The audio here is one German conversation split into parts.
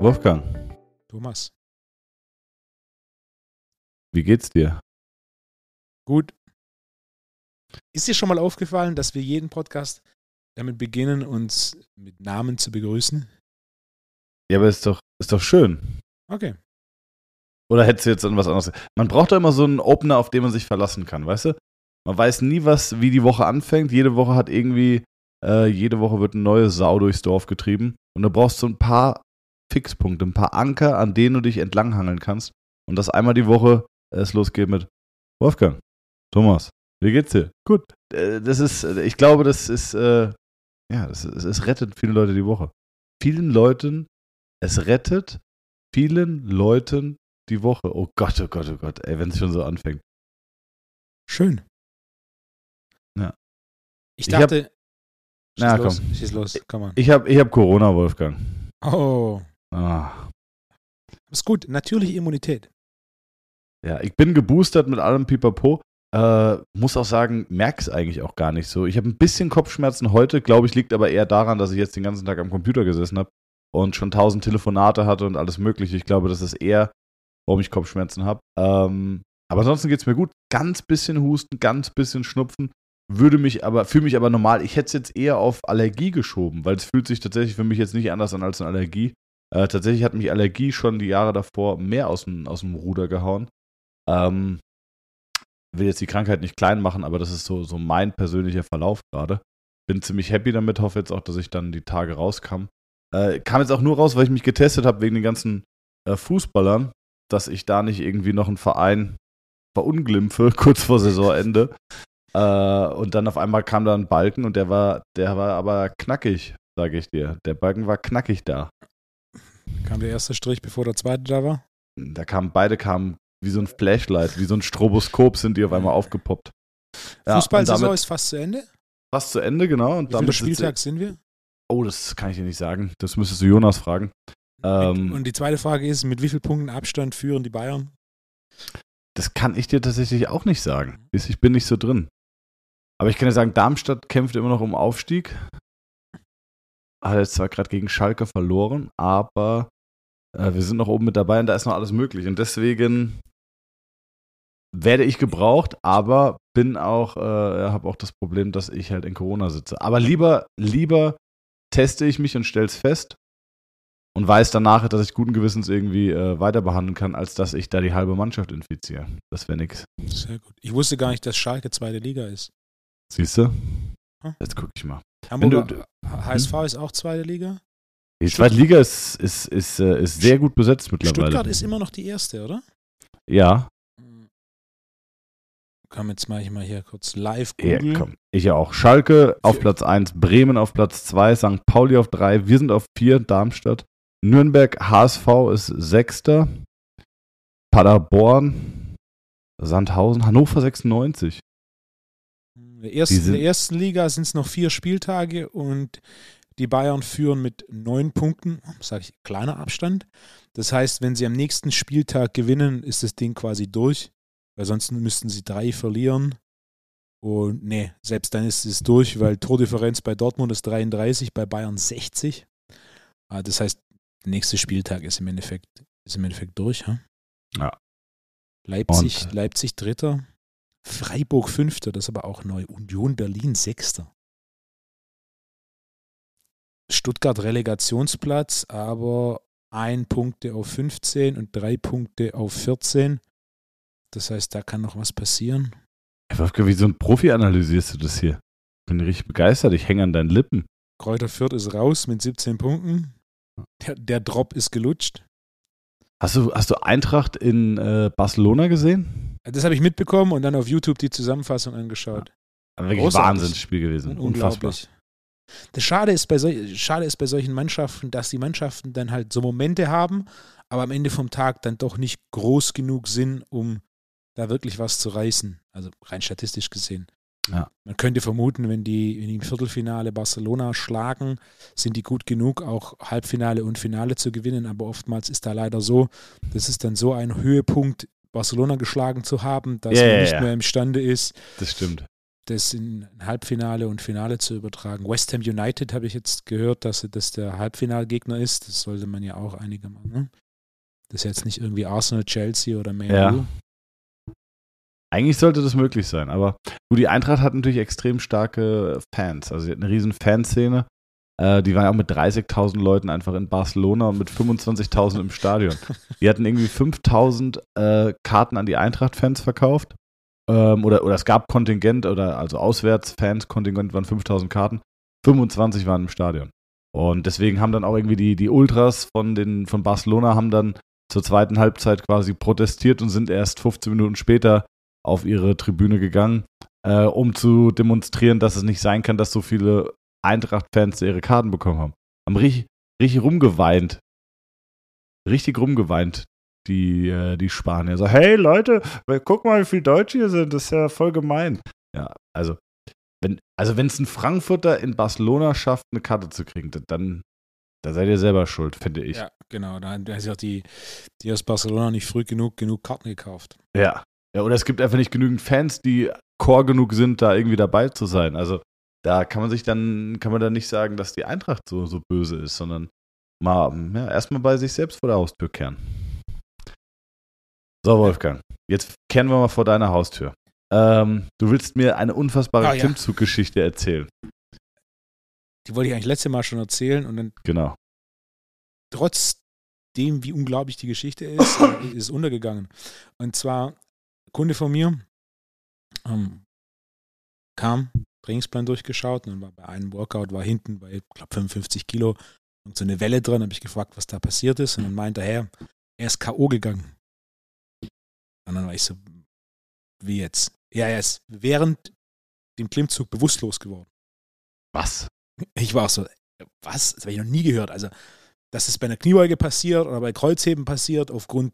Wolfgang, Thomas. wie geht's dir? Gut. Ist dir schon mal aufgefallen, dass wir jeden Podcast damit beginnen, uns mit Namen zu begrüßen? Ja, aber ist doch, ist doch schön. Okay. Oder hättest du jetzt an was anderes? Man braucht doch immer so einen Opener, auf den man sich verlassen kann, weißt du? Man weiß nie, was, wie die Woche anfängt. Jede Woche hat irgendwie, äh, jede Woche wird eine neue Sau durchs Dorf getrieben. Und du brauchst so ein paar Fixpunkte, ein paar Anker, an denen du dich entlanghangeln kannst. Und das einmal die Woche es losgeht mit Wolfgang, Thomas, wie geht's dir? Gut. Äh, Das ist, äh, ich glaube, das ist, äh, ja, das ist, es rettet viele Leute die Woche. Vielen Leuten, es rettet vielen Leuten die Woche. Oh Gott, oh Gott, oh Gott, ey, wenn es schon so anfängt. Schön. Ja. Ich Ich hab- dachte. Na, schieß los, komm. Schieß los, komm on. Ich habe ich hab Corona, Wolfgang. Oh, Ah. ist gut. Natürliche Immunität. Ja, ich bin geboostert mit allem Pipapo. Äh, muss auch sagen, merke es eigentlich auch gar nicht so. Ich habe ein bisschen Kopfschmerzen heute, glaube ich, liegt aber eher daran, dass ich jetzt den ganzen Tag am Computer gesessen habe und schon tausend Telefonate hatte und alles Mögliche. Ich glaube, das ist eher, warum ich Kopfschmerzen habe. Ähm, aber ansonsten geht es mir gut. Ganz bisschen Husten, ganz bisschen Schnupfen. Würde mich aber, fühle mich aber normal. Ich hätte es jetzt eher auf Allergie geschoben, weil es fühlt sich tatsächlich für mich jetzt nicht anders an als eine Allergie. Äh, tatsächlich hat mich Allergie schon die Jahre davor mehr aus dem, aus dem Ruder gehauen. Ähm, will jetzt die Krankheit nicht klein machen, aber das ist so, so mein persönlicher Verlauf gerade. Bin ziemlich happy damit, hoffe jetzt auch, dass ich dann die Tage rauskam. Äh, kam jetzt auch nur raus, weil ich mich getestet habe wegen den ganzen äh, Fußballern, dass ich da nicht irgendwie noch einen Verein verunglimpfe, kurz vor Saisonende. Äh, und dann auf einmal kam da ein Balken und der war, der war aber knackig, sage ich dir. Der Balken war knackig da. Kam der erste Strich, bevor der zweite da war? Da kamen, beide kamen wie so ein Flashlight, wie so ein Stroboskop sind die auf einmal aufgepoppt. Ja, Fußballsaison damit ist fast zu Ende. fast zu Ende, genau. Und Wie damit Spieltag sind wir? Oh, das kann ich dir nicht sagen. Das müsstest du Jonas fragen. Ähm, Und die zweite Frage ist, mit wie vielen Punkten Abstand führen die Bayern? das kann ich dir tatsächlich auch nicht sagen. Ich bin nicht so drin. Aber ich kann dir sagen, Darmstadt kämpft immer noch um Aufstieg. Hat jetzt zwar gerade gegen Schalke verloren, aber äh, wir sind noch oben mit dabei und da ist noch alles möglich. Und deswegen werde ich gebraucht, aber bin auch, äh, habe auch das Problem, dass ich halt in Corona sitze. Aber lieber, lieber teste ich mich und stell's fest und weiß danach, dass ich guten Gewissens irgendwie äh, weiter behandeln kann, als dass ich da die halbe Mannschaft infiziere. Das wäre nix. Sehr gut. Ich wusste gar nicht, dass Schalke zweite Liga ist. Siehst du? Hm. Jetzt gucke ich mal. Hamburger du- HSV ist auch zweite Liga. Die zweite Liga ist, ist, ist, äh, ist sehr gut besetzt mittlerweile. Stuttgart ist immer noch die erste, oder? Ja, Komm, jetzt mache ich mal hier kurz live ja, googeln. komm. Ich ja auch. Schalke auf. Platz 1, Bremen auf Platz 2, St. Pauli auf 3, wir sind auf 4, Darmstadt. Nürnberg, HSV ist Sechster. Paderborn, Sandhausen, Hannover 96. In der ersten, in der ersten Liga sind es noch vier Spieltage und die Bayern führen mit neun Punkten, sage ich, kleiner Abstand. Das heißt, wenn sie am nächsten Spieltag gewinnen, ist das Ding quasi durch, weil sonst müssten sie drei verlieren. Und nee, selbst dann ist es durch, weil Tordifferenz bei Dortmund ist 33, bei Bayern 60. Ah, Das heißt, der nächste Spieltag ist im Endeffekt, ist im Endeffekt durch. Ja? Ja. Leipzig, Und- Leipzig Dritter, Freiburg Fünfter, das ist aber auch neu. Union Berlin Sechster. Stuttgart Relegationsplatz, aber ein Punkte auf 15 und drei Punkte auf 14. Das heißt, da kann noch was passieren. Wolfgang, wie so ein Profi analysierst du das hier? Bin richtig begeistert. Ich hänge an deinen Lippen. Kräuter Fürth ist raus mit 17 Punkten. Der, der Drop ist gelutscht. Hast du, hast du Eintracht in äh, Barcelona gesehen? Das habe ich mitbekommen und dann auf YouTube die Zusammenfassung angeschaut. Aber wirklich Großartig. Wahnsinnsspiel gewesen. Unfassbar. Das Schade ist, bei sol Schade ist bei solchen Mannschaften, dass die Mannschaften dann halt so Momente haben, aber am Ende vom Tag dann doch nicht groß genug sind, um da wirklich was zu reißen. Also rein statistisch gesehen. Ja. Man könnte vermuten, wenn die, wenn die im Viertelfinale Barcelona schlagen, sind die gut genug, auch Halbfinale und Finale zu gewinnen. Aber oftmals ist da leider so, das ist dann so ein Höhepunkt, Barcelona geschlagen zu haben, dass Ja, man nicht ja. mehr imstande ist, Das stimmt. Das in Halbfinale und Finale zu übertragen. West Ham United habe ich jetzt gehört, dass das der Halbfinalgegner ist. Das sollte man ja auch einigermaßen. Ne? Das ist jetzt nicht irgendwie Arsenal, Chelsea oder Man ja. Eigentlich sollte das möglich sein, aber gut, die Eintracht hat natürlich extrem starke Fans. Also sie hat eine riesen Fanszene. Äh, die waren ja auch mit 30.000 Leuten einfach in Barcelona und mit 25.000 im Stadion. Die hatten irgendwie 5.000 äh, Karten an die Eintracht-Fans verkauft. Ähm, oder, oder es gab Kontingent, oder also Auswärtsfans, Kontingent waren 5.000 Karten. 25 waren im Stadion. Und deswegen haben dann auch irgendwie die, die Ultras von, den, von Barcelona haben dann zur zweiten Halbzeit quasi protestiert und sind erst 15 Minuten später auf ihre Tribüne gegangen, äh, um zu demonstrieren, dass es nicht sein kann, dass so viele Eintracht-Fans ihre Karten bekommen haben. Haben richtig, richtig rumgeweint. Richtig rumgeweint, die, äh, die Spanier. So, hey Leute, guck mal, wie viele Deutsche hier sind. Das ist ja voll gemein. Ja, also, wenn also es ein Frankfurter in Barcelona schafft, eine Karte zu kriegen, dann da seid ihr selber schuld, finde ich. Ja, genau. Da haben sich auch die, die aus Barcelona nicht früh genug, genug Karten gekauft. Ja. Ja, oder es gibt einfach nicht genügend Fans, die core genug sind, da irgendwie dabei zu sein. Also da kann man sich dann, kann man dann nicht sagen, dass die Eintracht so, so böse ist, sondern mal ja, erstmal bei sich selbst vor der Haustür kehren. So, Wolfgang, jetzt kehren wir mal vor deiner Haustür. Ähm, du willst mir eine unfassbare oh, Klimmzuggeschichte erzählen. Die wollte ich eigentlich letzte Mal schon erzählen und dann. Genau. Trotzdem, wie unglaublich die Geschichte ist, ist es untergegangen. Und zwar Kunde von mir ähm, kam, Trainingsplan durchgeschaut und war bei einem Workout war hinten bei, ich glaube, 55 Kilo und so eine Welle drin, habe ich gefragt, was da passiert ist und dann meinte er, er ist K.O. gegangen. Und dann war ich so, wie jetzt? Ja, er ist während dem Klimmzug bewusstlos geworden. Was? Ich war auch so, was? Das habe ich noch nie gehört. Also dass es bei einer Kniebeuge passiert oder bei Kreuzheben passiert, aufgrund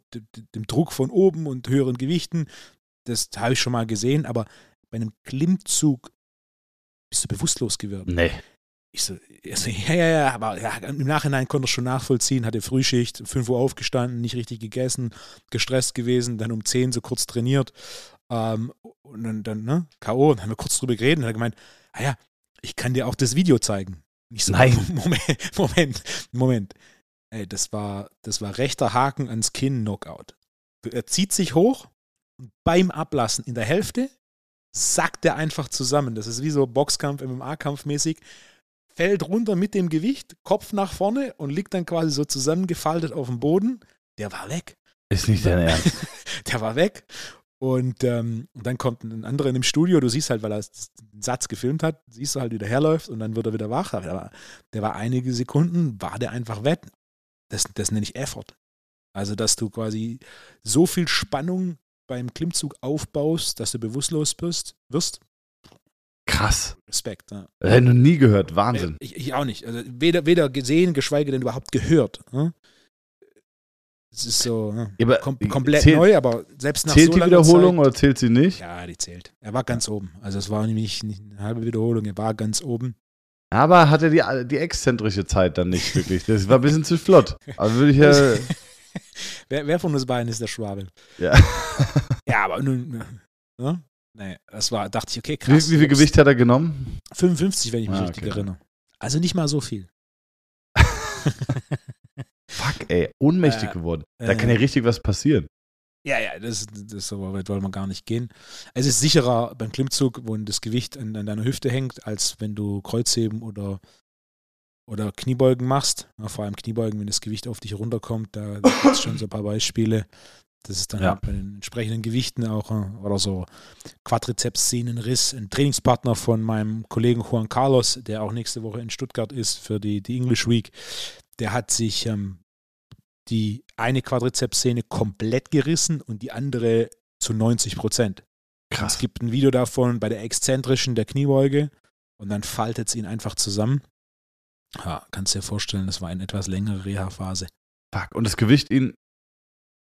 dem Druck von oben und höheren Gewichten, das habe ich schon mal gesehen, aber bei einem Klimmzug bist du bewusstlos geworden. Nee. Ich so, so ja, ja, ja, aber ja, im Nachhinein konnte er schon nachvollziehen, hatte Frühschicht, 5 Uhr aufgestanden, nicht richtig gegessen, gestresst gewesen, dann um 10 so kurz trainiert ähm, und dann, dann ne, K.O. und dann haben wir kurz drüber geredet und er hat gemeint, ah ja, ich kann dir auch das Video zeigen. Nicht so, Nein. Moment, Moment, Moment. Ey, das war, das war rechter Haken ans Kinn Knockout. Er zieht sich hoch und beim Ablassen in der Hälfte sackt er einfach zusammen. Das ist wie so Boxkampf, MMA-Kampf mäßig. Fällt runter mit dem Gewicht, Kopf nach vorne und liegt dann quasi so zusammengefaltet auf dem Boden. Der war weg. Ist nicht dein Ernst. der war weg. Und ähm, dann kommt ein anderer in dem Studio, du siehst halt, weil er einen Satz gefilmt hat, siehst du halt, wie der herläuft und dann wird er wieder wach. Aber der war einige Sekunden, war der einfach weg. Das, das nenne ich Effort. Also, dass du quasi so viel Spannung beim Klimmzug aufbaust, dass du bewusstlos bist, wirst. Krass. Respekt. Ja. Das hätte noch nie gehört. Wahnsinn. Ich, ich, auch nicht. Also weder, weder gesehen, geschweige denn überhaupt gehört. Hm? Es ist so ne? ja, kom komplett zählt, neu, aber selbst nach Zählt so die Wiederholung Zeit, oder zählt sie nicht? Ja, die zählt. Er war ganz oben. Also es war nämlich nicht eine halbe Wiederholung, er war ganz oben. Aber hatte die, die exzentrische Zeit dann nicht wirklich. Das war ein bisschen zu flott. Also würde ich ja. wer, wer, von uns beiden ist der Schwabe? Ja. ja, aber nun. Ne? Nee, das war, dachte ich, okay, krass. Wie, wie viel Gewicht hat er genommen? 55, wenn ich mich ah, richtig okay. erinnere. Also nicht mal so viel. Fuck, ey, ohnmächtig äh, geworden. Da äh, kann ja richtig was passieren. Ja, ja, das, das so weit wollen wir gar nicht gehen. Es ist sicherer beim Klimmzug, wo das Gewicht an, an deiner Hüfte hängt, als wenn du Kreuzheben oder, oder Kniebeugen machst. Ja, vor allem Kniebeugen, wenn das Gewicht auf dich runterkommt, da gibt es schon so ein paar Beispiele. Das ist dann ja. halt bei den entsprechenden Gewichten auch äh, oder so Quadrizeps-Sehnenriss. Ein Trainingspartner von meinem Kollegen Juan Carlos, der auch nächste Woche in Stuttgart ist für die, die English Week, der hat sich ähm, die eine Quadrizepssehne komplett gerissen und die andere zu 90 Prozent. Krass. Es gibt ein Video davon bei der exzentrischen der Kniebeuge und dann faltet es ihn einfach zusammen. Ja, kannst dir vorstellen, das war eine etwas längere Reha-Phase. Fuck, und das Gewicht ihn,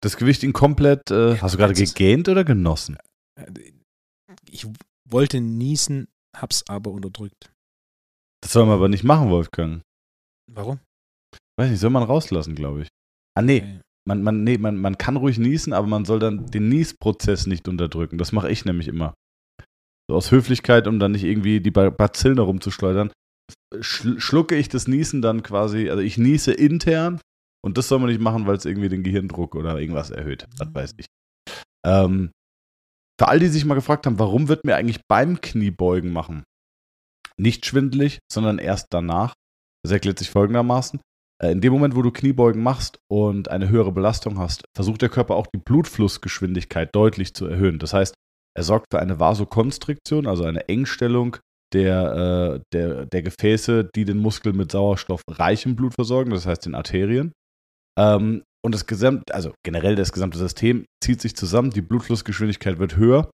das Gewicht ihn komplett, äh, hast du gerade gegähnt oder genossen? Äh, ich wollte niesen, hab's aber unterdrückt. Das soll man aber nicht machen, Wolfgang. Warum? Weiß nicht, soll man rauslassen, glaube ich. Ah, nee. Okay. Man, man, nee, man, man kann ruhig niesen, aber man soll dann den Niesprozess nicht unterdrücken. Das mache ich nämlich immer. So aus Höflichkeit, um dann nicht irgendwie die Bazillen herumzuschleudern, schlucke ich das Niesen dann quasi, also ich niese intern und das soll man nicht machen, weil es irgendwie den Gehirndruck oder irgendwas erhöht. Das weiß ich. Ähm, für all die sich mal gefragt haben, warum wird mir eigentlich beim Kniebeugen machen nicht schwindelig, sondern erst danach. Das erklärt sich folgendermaßen. Äh, In dem Moment, wo du Kniebeugen machst und eine höhere Belastung hast, versucht der Körper auch die Blutflussgeschwindigkeit deutlich zu erhöhen. Das heißt, er sorgt für eine Vasokonstriktion, also eine Engstellung der, äh, der, der Gefäße, die den Muskel mit sauerstoffreichem Blut versorgen, das heißt den Arterien. Ähm, und das gesamte, also generell das gesamte System zieht sich zusammen, die Blutflussgeschwindigkeit wird höher.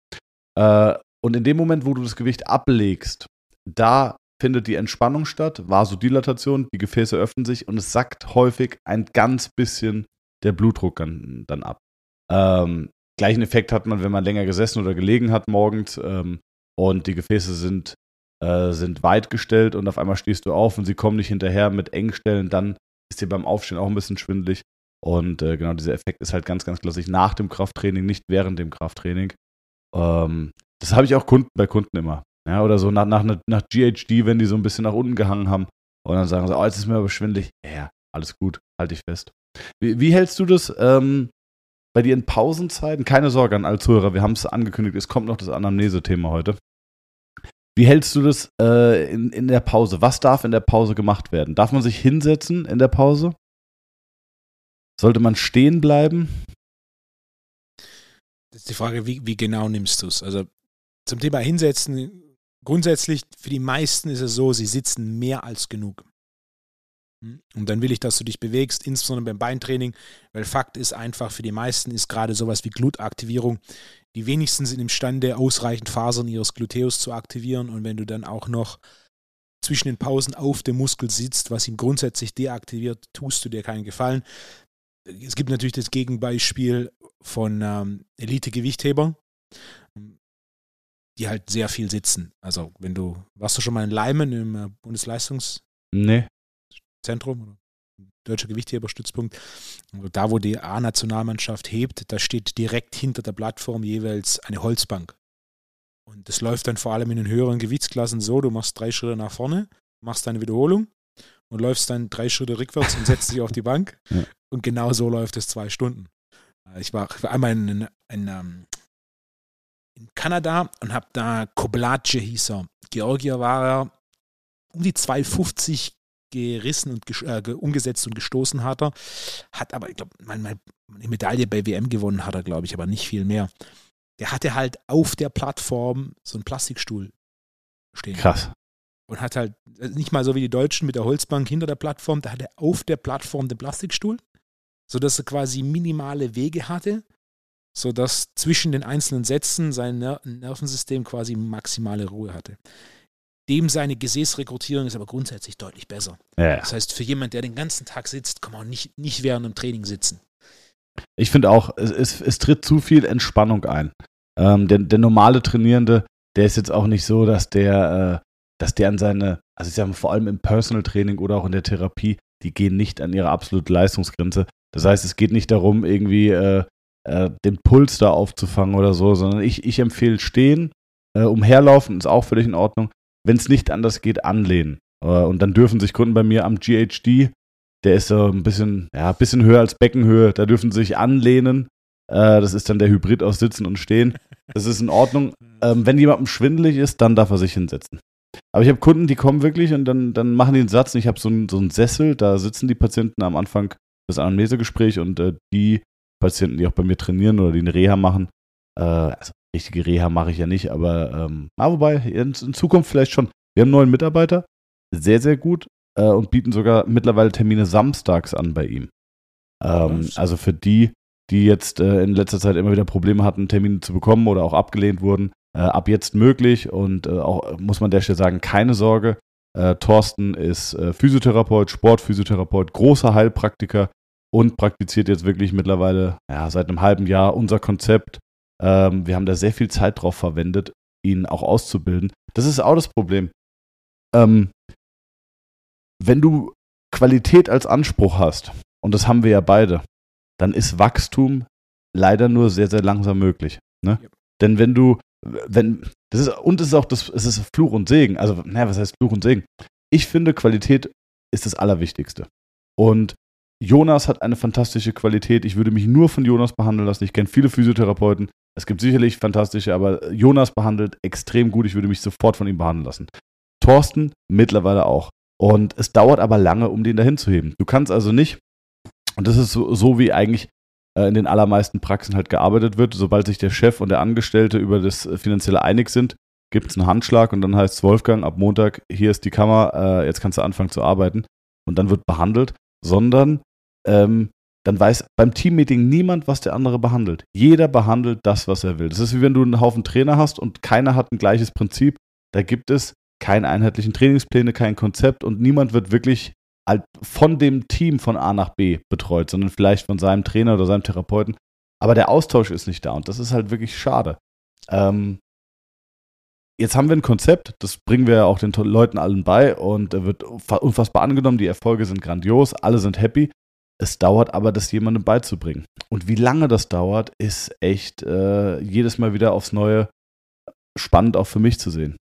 Äh, und in dem Moment, wo du das Gewicht ablegst, da findet die Entspannung statt, Vasodilatation, die Gefäße öffnen sich und es sackt häufig ein ganz bisschen der Blutdruck dann, dann ab. Ähm, gleichen Effekt hat man, wenn man länger gesessen oder gelegen hat morgens ähm, und die Gefäße sind, äh, sind weit gestellt und auf einmal stehst du auf und sie kommen nicht hinterher mit Engstellen, dann ist dir beim Aufstehen auch ein bisschen schwindelig. Und äh, genau dieser Effekt ist halt ganz, ganz klassisch nach dem Krafttraining, nicht während dem Krafttraining. Ähm, das habe ich auch Kunden, bei Kunden immer. Ja, oder so nach, nach, nach GHD, wenn die so ein bisschen nach unten gehangen haben und dann sagen sie, oh, jetzt ist mir aber schwindelig. Ja, alles gut, halte ich fest. Wie, wie hältst du das ähm, bei dir in Pausenzeiten? Keine Sorge an alle Zuhörer, wir haben es angekündigt, es kommt noch das Anamnese-Thema heute. Wie hältst du das äh, in, in der Pause? Was darf in der Pause gemacht werden? Darf man sich hinsetzen in der Pause? Sollte man stehen bleiben? Das ist die Frage, wie, wie genau nimmst du es? Also zum Thema Hinsetzen, grundsätzlich für die meisten ist es so, sie sitzen mehr als genug. Hm? Und dann will ich, dass du dich bewegst, insbesondere beim Beintraining, weil Fakt ist einfach, für die meisten ist gerade sowas wie Glutaktivierung. Die wenigsten sind imstande, ausreichend Fasern ihres Gluteus zu aktivieren. Und wenn du dann auch noch zwischen den Pausen auf dem Muskel sitzt, was ihn grundsätzlich deaktiviert, tust du dir keinen Gefallen. Es gibt natürlich das Gegenbeispiel von ähm, Elite-Gewichthebern, die halt sehr viel sitzen. Also wenn du, warst du schon mal in Leimen im äh, Bundesleistungszentrum, Nee. Oder Deutscher Gewichtheberstützpunkt, also da wo die A-Nationalmannschaft hebt, da steht direkt hinter der Plattform jeweils eine Holzbank. Und das läuft dann vor allem in den höheren Gewichtsklassen so, du machst drei Schritte nach vorne, machst deine Wiederholung und läufst dann drei Schritte rückwärts und setzt dich auf die Bank. Ja. Und genau so läuft es zwei Stunden. Ich war, ich war einmal in, in, in, ähm, in Kanada und habe da Koblace hieß er. Georgier war er um die 250 gerissen und äh, ge- umgesetzt und gestoßen hat er. Hat aber, ich glaube, eine Medaille bei WM gewonnen hat er, glaube ich, aber nicht viel mehr. Der hatte halt auf der Plattform so einen Plastikstuhl stehen Krass. und hat halt äh, nicht mal so wie die Deutschen mit der Holzbank hinter der Plattform, da hat er auf der Plattform den Plastikstuhl, sodass er quasi minimale Wege hatte, sodass zwischen den einzelnen Sätzen sein Ner Nervensystem quasi maximale Ruhe hatte. Dem seine Gesäßrekrutierung ist aber grundsätzlich deutlich besser. Ja, Das heißt, für jemanden, der den ganzen Tag sitzt, kann man nicht, nicht während dem Training sitzen. Ich finde auch, es, es, es tritt zu viel Entspannung ein. Ähm, der, der normale Trainierende, der ist jetzt auch nicht so, dass der, äh, dass der an seine, also ich sage mal, vor allem im Personal Training oder auch in der Therapie, die gehen nicht an ihre absolute Leistungsgrenze. Das heißt, es geht nicht darum, irgendwie äh, äh, den Puls da aufzufangen oder so, sondern ich, ich empfehle stehen, äh, umherlaufen ist auch völlig in Ordnung. Wenn es nicht anders geht, anlehnen. Äh, und dann dürfen sich Kunden bei mir am GHD, der ist so ein bisschen, ja, ein bisschen höher als Beckenhöhe, da dürfen sie sich anlehnen. Äh, das ist dann der Hybrid aus Sitzen und Stehen. Das ist in Ordnung. Ähm, wenn jemandem schwindelig ist, dann darf er sich hinsetzen. Aber ich habe Kunden, die kommen wirklich und dann, dann machen die einen Satz. Und ich habe so einen, so einen Sessel, da sitzen die Patienten am Anfang des Anamnesegesprächs und äh, die Patienten, die auch bei mir trainieren oder die eine Reha machen, äh, also richtige Reha mache ich ja nicht, aber ähm, ah, wobei, in, in Zukunft vielleicht schon. Wir haben einen neuen Mitarbeiter, sehr, sehr gut äh, und bieten sogar mittlerweile Termine samstags an bei ihm. Ähm, also für die, die jetzt äh, in letzter Zeit immer wieder Probleme hatten, Termine zu bekommen oder auch abgelehnt wurden, äh, ab jetzt möglich und äh, auch, muss man an der Stelle sagen, keine Sorge. Äh, Thorsten ist äh, Physiotherapeut, Sportphysiotherapeut, großer Heilpraktiker und praktiziert jetzt wirklich mittlerweile ja, seit einem halben Jahr unser Konzept. Ähm, wir haben da sehr viel Zeit drauf verwendet, ihn auch auszubilden. Das ist auch das Problem. Ähm, wenn du Qualität als Anspruch hast, und das haben wir ja beide, dann ist Wachstum leider nur sehr, sehr langsam möglich. Ne? Ja. Denn wenn du wenn, das ist, und es ist auch das, es ist Fluch und Segen. Also, naja, was heißt Fluch und Segen? Ich finde, Qualität ist das Allerwichtigste. Und Jonas hat eine fantastische Qualität. Ich würde mich nur von Jonas behandeln lassen. Ich kenne viele Physiotherapeuten. Es gibt sicherlich fantastische, aber Jonas behandelt extrem gut. Ich würde mich sofort von ihm behandeln lassen. Thorsten mittlerweile auch. Und es dauert aber lange, um den dahin zu heben. Du kannst also nicht, und das ist so, so wie eigentlich äh, in den allermeisten Praxen halt gearbeitet wird, sobald sich der Chef und der Angestellte über das Finanzielle einig sind, gibt es einen Handschlag und dann heißt es Wolfgang, ab Montag, hier ist die Kammer, äh, jetzt kannst du anfangen zu arbeiten. Und dann wird behandelt, sondern ähm, dann weiß beim Teammeeting niemand, was der andere behandelt. Jeder behandelt das, was er will. Das ist wie wenn du einen Haufen Trainer hast und keiner hat ein gleiches Prinzip. Da gibt es keine einheitlichen Trainingspläne, kein Konzept und niemand wird wirklich von dem Team von A nach B betreut, sondern vielleicht von seinem Trainer oder seinem Therapeuten. Aber der Austausch ist nicht da und das ist halt wirklich schade. Ähm, jetzt haben wir ein Konzept, das bringen wir auch den Leuten allen bei und wird unfassbar angenommen. Die Erfolge sind grandios, alle sind happy. Es dauert aber, das jemandem beizubringen. Und wie lange das dauert, ist echt äh, jedes Mal wieder aufs Neue spannend auch für mich zu sehen.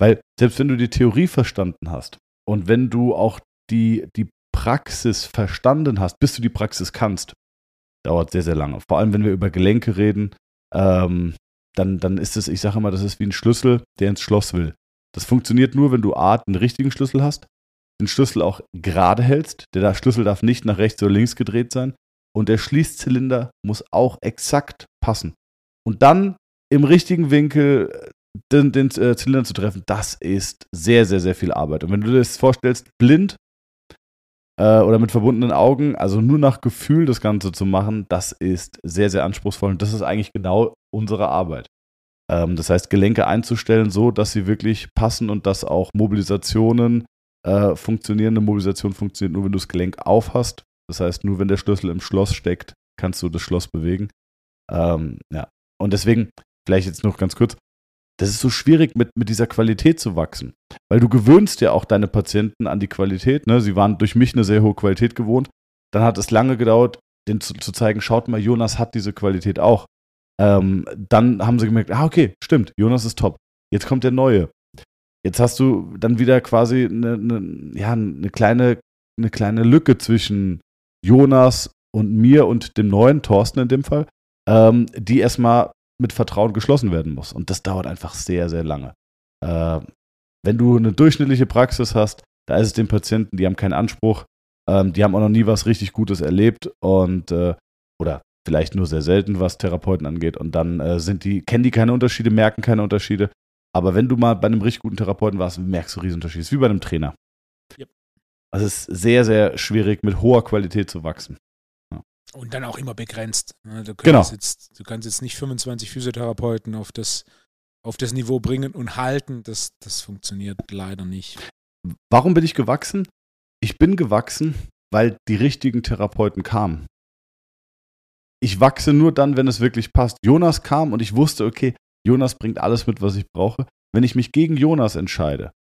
Weil selbst wenn du die Theorie verstanden hast und wenn du auch die, die Praxis verstanden hast, bis du die Praxis kannst, dauert sehr, sehr lange. Vor allem, wenn wir über Gelenke reden, ähm, dann, dann ist es, ich sage immer, das ist wie ein Schlüssel, der ins Schloss will. Das funktioniert nur, wenn du A, einen richtigen Schlüssel hast, den Schlüssel auch gerade hältst. Der Schlüssel darf nicht nach rechts oder links gedreht sein. Und der Schließzylinder muss auch exakt passen. Und dann im richtigen Winkel äh, den, den äh, Zylinder zu treffen, das ist sehr, sehr, sehr viel Arbeit. Und wenn du dir das vorstellst, blind äh, oder mit verbundenen Augen, also nur nach Gefühl das Ganze zu machen, das ist sehr, sehr anspruchsvoll. Und das ist eigentlich genau unsere Arbeit. Ähm, das heißt, Gelenke einzustellen, so dass sie wirklich passen und dass auch Mobilisationen äh, funktionieren. Eine Mobilisation funktioniert nur, wenn du das Gelenk auf hast. Das heißt, nur wenn der Schlüssel im Schloss steckt, kannst du das Schloss bewegen. Ähm, ja. Und deswegen, vielleicht jetzt noch ganz kurz, das ist so schwierig, mit, mit dieser Qualität zu wachsen. Weil du gewöhnst ja auch deine Patienten an die Qualität. Ne? Sie waren durch mich eine sehr hohe Qualität gewohnt. Dann hat es lange gedauert, denen zu, zu zeigen, schaut mal, Jonas hat diese Qualität auch. Ähm, dann haben sie gemerkt, ah, okay, stimmt, Jonas ist top. Jetzt kommt der Neue. Jetzt hast du dann wieder quasi eine, eine, ja, eine, kleine, eine kleine Lücke zwischen Jonas und mir und dem neuen Thorsten in dem Fall, ähm, die erstmal mit Vertrauen geschlossen werden muss. Und das dauert einfach sehr, sehr lange. Äh, wenn du eine durchschnittliche Praxis hast, da ist es den Patienten, die haben keinen Anspruch, ähm, die haben auch noch nie was richtig Gutes erlebt und äh, oder vielleicht nur sehr selten, was Therapeuten angeht. Und dann äh, sind die, kennen die keine Unterschiede, merken keine Unterschiede. Aber wenn du mal bei einem richtig guten Therapeuten warst, merkst du Riesenunterschiede. Es ist wie bei einem Trainer. Yep. Also es ist sehr, sehr schwierig, mit hoher Qualität zu wachsen. Ja. Und dann auch immer begrenzt. Ne? Du genau. Jetzt, du kannst jetzt nicht 25 Physiotherapeuten auf das, auf das Niveau bringen und halten. Das, das funktioniert leider nicht. Warum bin ich gewachsen? Ich bin gewachsen, weil die richtigen Therapeuten kamen. Ich wachse nur dann, wenn es wirklich passt. Jonas kam und ich wusste, okay, Jonas bringt alles mit, was ich brauche. Wenn ich mich gegen Jonas entscheide,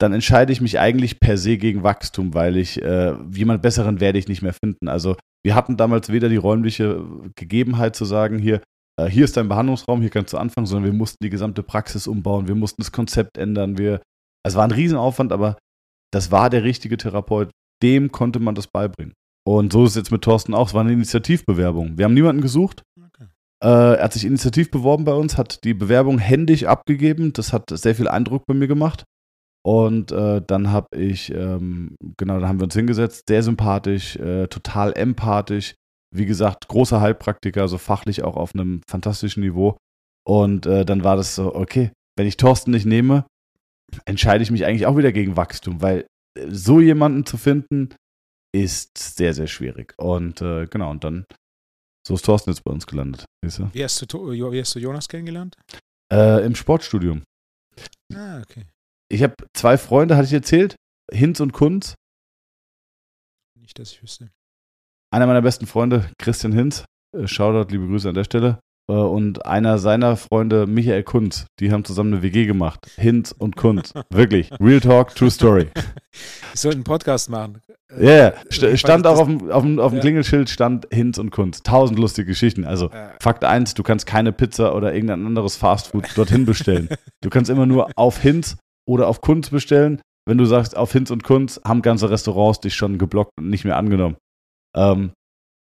dann entscheide ich mich eigentlich per se gegen Wachstum, weil ich äh, jemand Besseren werde ich nicht mehr finden. Also wir hatten damals weder die räumliche Gegebenheit zu sagen, hier, äh, hier ist dein Behandlungsraum, hier kannst du anfangen, sondern wir mussten die gesamte Praxis umbauen, wir mussten das Konzept ändern. Wir, es war ein Riesenaufwand, aber das war der richtige Therapeut, dem konnte man das beibringen. Und so ist es jetzt mit Thorsten auch. Es war eine Initiativbewerbung. Wir haben niemanden gesucht. Äh, er hat sich initiativ beworben bei uns, hat die Bewerbung händisch abgegeben. Das hat sehr viel Eindruck bei mir gemacht. Und äh, dann habe ich, ähm, genau, dann haben wir uns hingesetzt, sehr sympathisch, äh, total empathisch. Wie gesagt, großer Heilpraktiker, so fachlich auch auf einem fantastischen Niveau. Und äh, dann war das so, okay, wenn ich Thorsten nicht nehme, entscheide ich mich eigentlich auch wieder gegen Wachstum, weil äh, so jemanden zu finden, ist sehr, sehr schwierig. Und äh, genau, und dann so ist Thorsten jetzt bei uns gelandet. Wie hast du, wie hast du Jonas kennengelernt? Äh, Im Sportstudium. Ah, okay. Ich habe zwei Freunde, hatte ich erzählt, Hinz und Kunz. Nicht, dass ich wüsste. Einer meiner besten Freunde, Christian Hinz, äh, Shoutout, liebe Grüße an der Stelle. Äh, und einer seiner Freunde, Michael Kunz, die haben zusammen eine WG gemacht. Hinz und Kunz. Wirklich. Real Talk, True Story. Ich sollte einen Podcast machen. Ja, yeah, st stand auch auf dem, auf dem, auf dem ja. Klingelschild, stand Hinz und Kunst. Tausend lustige Geschichten. Also ja. Fakt 1, du kannst keine Pizza oder irgendein anderes Fastfood dorthin bestellen. du kannst immer nur auf Hinz oder auf Kunst bestellen. Wenn du sagst, auf Hinz und Kunst, haben ganze Restaurants dich schon geblockt und nicht mehr angenommen. Ähm,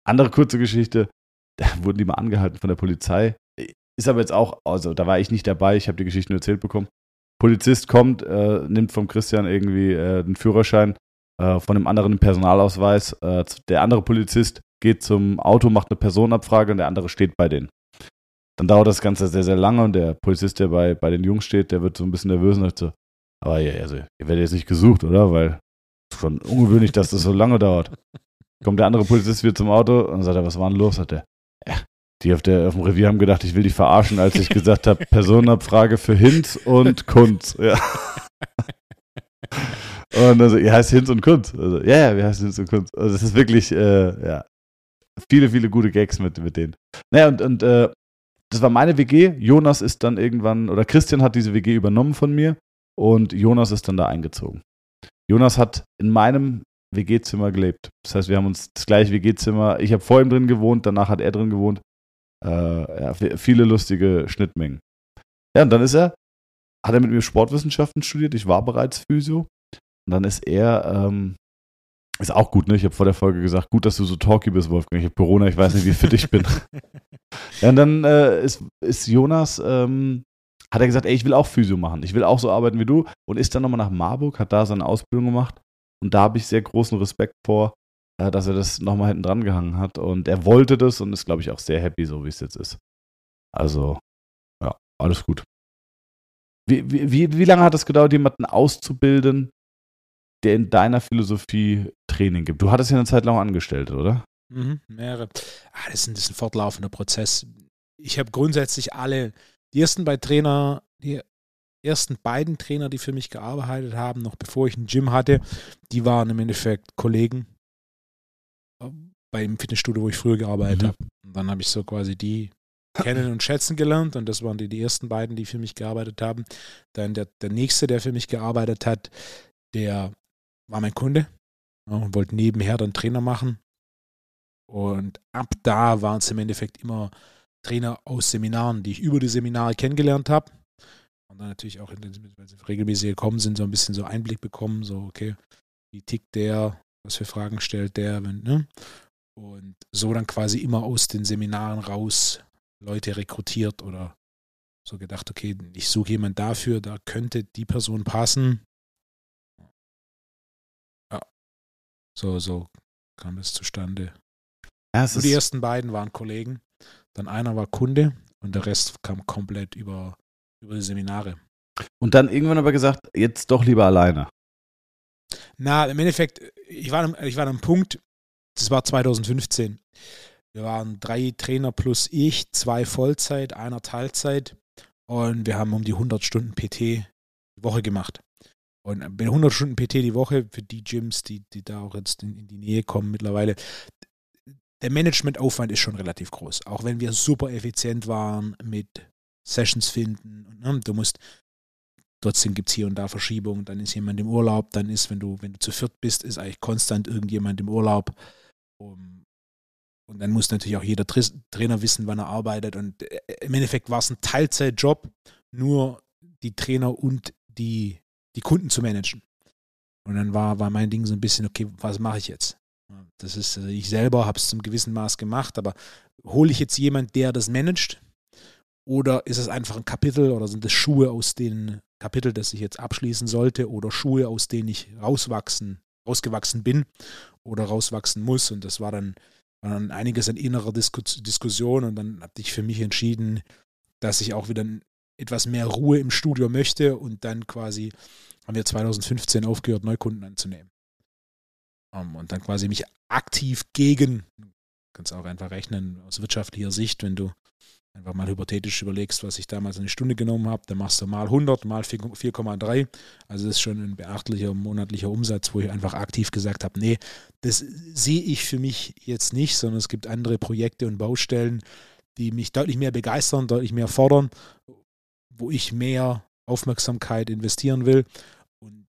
andere kurze Geschichte, da wurden die mal angehalten von der Polizei. Ist aber jetzt auch, also da war ich nicht dabei, ich habe die Geschichte nur erzählt bekommen. Polizist kommt, äh, nimmt vom Christian irgendwie äh, den Führerschein, äh, von dem anderen den Personalausweis. Äh, der andere Polizist geht zum Auto, macht eine Personenabfrage und der andere steht bei denen. Dann dauert das Ganze sehr, sehr lange und der Polizist, der bei, bei den Jungs steht, der wird so ein bisschen nervös und sagt so, aber ja, also, ihr werdet jetzt nicht gesucht, oder? Weil es ist schon ungewöhnlich, dass das so lange dauert. Kommt der andere Polizist wieder zum Auto und sagt er, was war denn los? Sagt er, die auf, der, auf dem Revier haben gedacht, ich will dich verarschen, als ich gesagt habe, Personenabfrage für Hinz und Kunz. Ja. Und also, ihr heißt Hinz und Kunz. Also, ja, ja, wir heißen Hinz und Kunz. Also, es ist wirklich, äh, ja, viele, viele gute Gags mit, mit denen. Naja, und, und äh, das war meine WG. Jonas ist dann irgendwann, oder Christian hat diese WG übernommen von mir und Jonas ist dann da eingezogen. Jonas hat in meinem WG-Zimmer gelebt. Das heißt, wir haben uns das gleiche WG-Zimmer, ich habe vor ihm drin gewohnt, danach hat er drin gewohnt. Äh, ja, viele lustige Schnittmengen. Ja, und dann ist er, hat er mit mir Sportwissenschaften studiert, ich war bereits Physio. Und dann ist er, ähm, ist auch gut, ne? Ich habe vor der Folge gesagt, gut, dass du so talky bist, Wolfgang. Ich habe Corona, ich weiß nicht, wie fit ich bin. ja, und dann äh, ist, ist Jonas, ähm, hat er gesagt, ey, ich will auch Physio machen. Ich will auch so arbeiten wie du. Und ist dann nochmal nach Marburg, hat da seine Ausbildung gemacht. Und da habe ich sehr großen Respekt vor, äh, dass er das nochmal hinten dran gehangen hat. Und er wollte das und ist, glaube ich, auch sehr happy, so wie es jetzt ist. Also, ja, alles gut. Wie, wie, wie lange hat es gedauert, jemanden auszubilden, der in deiner Philosophie Training gibt? Du hattest ja eine Zeit lang angestellt, oder? Mhm, mehrere. Ah, das, ist ein, das ist ein fortlaufender Prozess. Ich habe grundsätzlich alle, die ersten bei Trainer, die ersten beiden Trainer, die für mich gearbeitet haben, noch bevor ich ein Gym hatte, die waren im Endeffekt Kollegen beim Fitnessstudio, wo ich früher gearbeitet mhm. habe. Und dann habe ich so quasi die kennen und schätzen gelernt und das waren die, die ersten beiden, die für mich gearbeitet haben. Dann der, der nächste, der für mich gearbeitet hat, der war mein Kunde ja, und wollte nebenher dann Trainer machen. Und ab da waren es im Endeffekt immer Trainer aus Seminaren, die ich über die Seminare kennengelernt habe. Und dann natürlich auch, wenn sie regelmäßig gekommen sind, so ein bisschen so Einblick bekommen, so, okay, wie tickt der, was für Fragen stellt der, wenn, ne? Und so dann quasi immer aus den Seminaren raus Leute rekrutiert oder so gedacht, okay, ich suche jemanden dafür, da könnte die Person passen. Ja. So, so kam es zustande. Ja, die ersten beiden waren Kollegen, dann einer war Kunde und der Rest kam komplett über, über die Seminare. Und dann irgendwann aber gesagt, jetzt doch lieber alleine. Na, im Endeffekt, ich war, ich war an einem Punkt, das war 2015. Wir waren drei Trainer plus ich, zwei Vollzeit, einer Teilzeit und wir haben um die 100 Stunden PT die Woche gemacht. Und bei 100 Stunden PT die Woche für die Gyms, die, die da auch jetzt in, in die Nähe kommen mittlerweile, der Managementaufwand ist schon relativ groß. Auch wenn wir super effizient waren mit Sessions finden. Ne, du musst Trotzdem gibt es hier und da Verschiebungen, dann ist jemand im Urlaub, dann ist, wenn du, wenn du zu viert bist, ist eigentlich konstant irgendjemand im Urlaub. Um, und dann muss natürlich auch jeder Trainer wissen, wann er arbeitet. Und äh, im Endeffekt war es ein Teilzeitjob, nur die Trainer und die, die Kunden zu managen. Und dann war, war mein Ding so ein bisschen, okay, was mache ich jetzt? Das ist, also ich selber habe es zum gewissen Maß gemacht, aber hole ich jetzt jemanden, der das managt? Oder ist es einfach ein Kapitel oder sind das Schuhe, aus denen Kapitel, das ich jetzt abschließen sollte oder Schuhe, aus denen ich rauswachsen, rausgewachsen bin oder rauswachsen muss. Und das war dann, war dann einiges an innerer Disku Diskussion und dann habe ich für mich entschieden, dass ich auch wieder etwas mehr Ruhe im Studio möchte und dann quasi haben wir 2015 aufgehört, Neukunden anzunehmen. Um, ähm, und dann quasi mich aktiv gegen, kannst auch einfach rechnen aus wirtschaftlicher Sicht, wenn du einfach mal hypothetisch überlegst, was ich damals eine Stunde genommen habe, dann machst du mal 100, mal 4,3. Also das ist schon ein beachtlicher monatlicher Umsatz, wo ich einfach aktiv gesagt habe, nee, das sehe ich für mich jetzt nicht, sondern es gibt andere Projekte und Baustellen, die mich deutlich mehr begeistern, deutlich mehr fordern, wo ich mehr Aufmerksamkeit investieren will. Und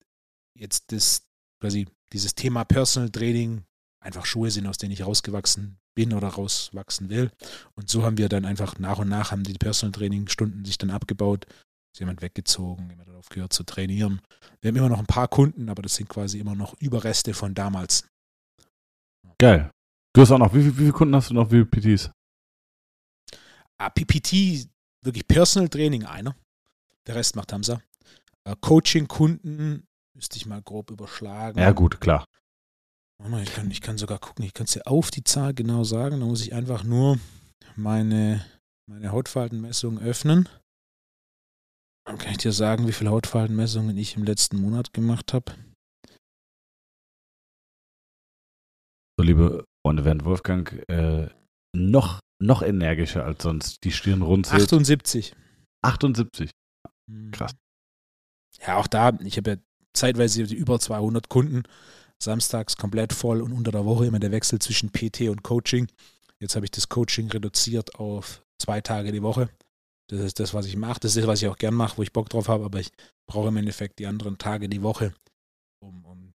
jetzt das quasi dieses Thema Personal Training einfach Schuhe sind, aus denen ich rausgewachsen bin oder rauswachsen will. Und so haben wir dann einfach nach und nach haben die Personal Training Stunden sich dann abgebaut. Ist jemand weggezogen, jemand hat aufgehört zu trainieren. Wir haben immer noch ein paar Kunden, aber das sind quasi immer noch Überreste von damals. Geil. Du hast auch noch, wie, wie, wie viele Kunden hast du noch, wie viele PTs? Ah, PPT, wirklich Personal Training einer. Der Rest macht Hamza. Äh, Coaching-Kunden müsste ich mal grob überschlagen. Ja, gut, klar. Ich kann, ich kann sogar gucken, ich kann es dir auf die Zahl genau sagen. Da muss ich einfach nur meine, meine Hautfaltenmessung öffnen. Dann kann ich dir sagen, wie viele Hautfaltenmessungen ich im letzten Monat gemacht habe. So, liebe Freunde, während Wolfgang äh, noch, noch energischer als sonst die Stirn runzelt. 78. 78. Mhm. Krass. Ja, auch da, ich habe ja zeitweise über 200 Kunden, samstags komplett voll und unter der Woche immer der Wechsel zwischen PT und Coaching. Jetzt habe ich das Coaching reduziert auf zwei Tage die Woche. Das ist das, was ich mache. Das ist das, was ich auch gern mache, wo ich Bock drauf habe, aber ich brauche im Endeffekt die anderen Tage die Woche, um, um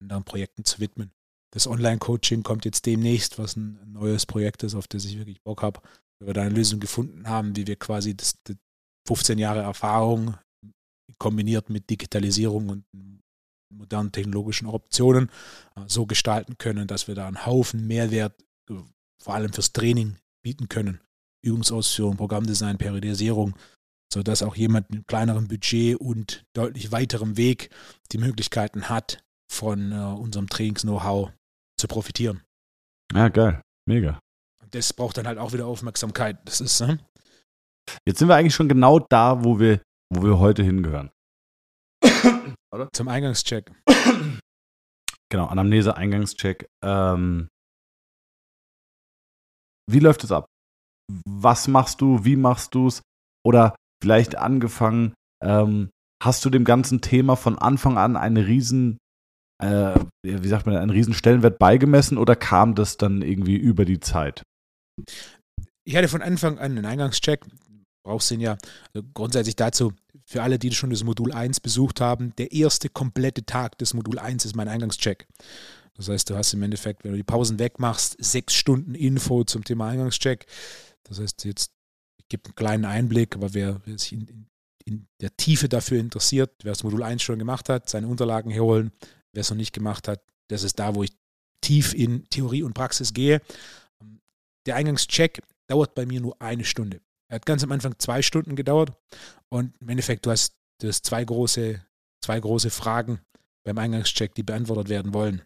anderen Projekten zu widmen. Das Online-Coaching kommt jetzt demnächst, was ein neues Projekt ist, auf das ich wirklich Bock habe. Weil wir da eine Lösung gefunden haben, wie wir quasi das, das 15 Jahre Erfahrung kombiniert mit Digitalisierung und modernen technologischen Optionen äh, so gestalten können, dass wir da einen Haufen Mehrwert äh, vor allem fürs Training bieten können. Übungsausführung, Programmdesign, Periodisierung, sodass auch jemand mit kleinerem Budget und deutlich weiterem Weg die Möglichkeiten hat, von äh, unserem Trainings-Know-how zu profitieren. Ja, geil. Mega. Das braucht dann halt auch wieder Aufmerksamkeit. Das ist, äh, Jetzt sind wir eigentlich schon genau da, wo wir, wo wir heute hingehören. zum Eingangscheck. Genau, Anamnese, Eingangscheck. Ähm, wie läuft es ab? Was machst du? Wie machst du es? Oder vielleicht angefangen, ähm, hast du dem ganzen Thema von Anfang an eine riesen, äh, wie sagt man, einen riesen Stellenwert beigemessen oder kam das dann irgendwie über die Zeit? Ich hatte von Anfang an einen Eingangscheck. Brauchst den ja also grundsätzlich dazu, für alle, die schon das Modul 1 besucht haben, der erste komplette Tag des Modul 1 ist mein Eingangscheck. Das heißt, du hast im Endeffekt, wenn du die Pausen wegmachst, sechs Stunden Info zum Thema Eingangscheck. Das heißt, jetzt gibt einen kleinen Einblick, aber wer, wer sich in, in, in, der Tiefe dafür interessiert, wer das Modul 1 schon gemacht hat, seine Unterlagen herholen. Wer es noch nicht gemacht hat, das ist da, wo ich tief in Theorie und Praxis gehe. Der Eingangscheck dauert bei mir nur eine Stunde. Er hat ganz am Anfang zwei Stunden gedauert und im Endeffekt, du hast, du hast zwei, große, zwei große Fragen beim Eingangscheck, die beantwortet werden wollen.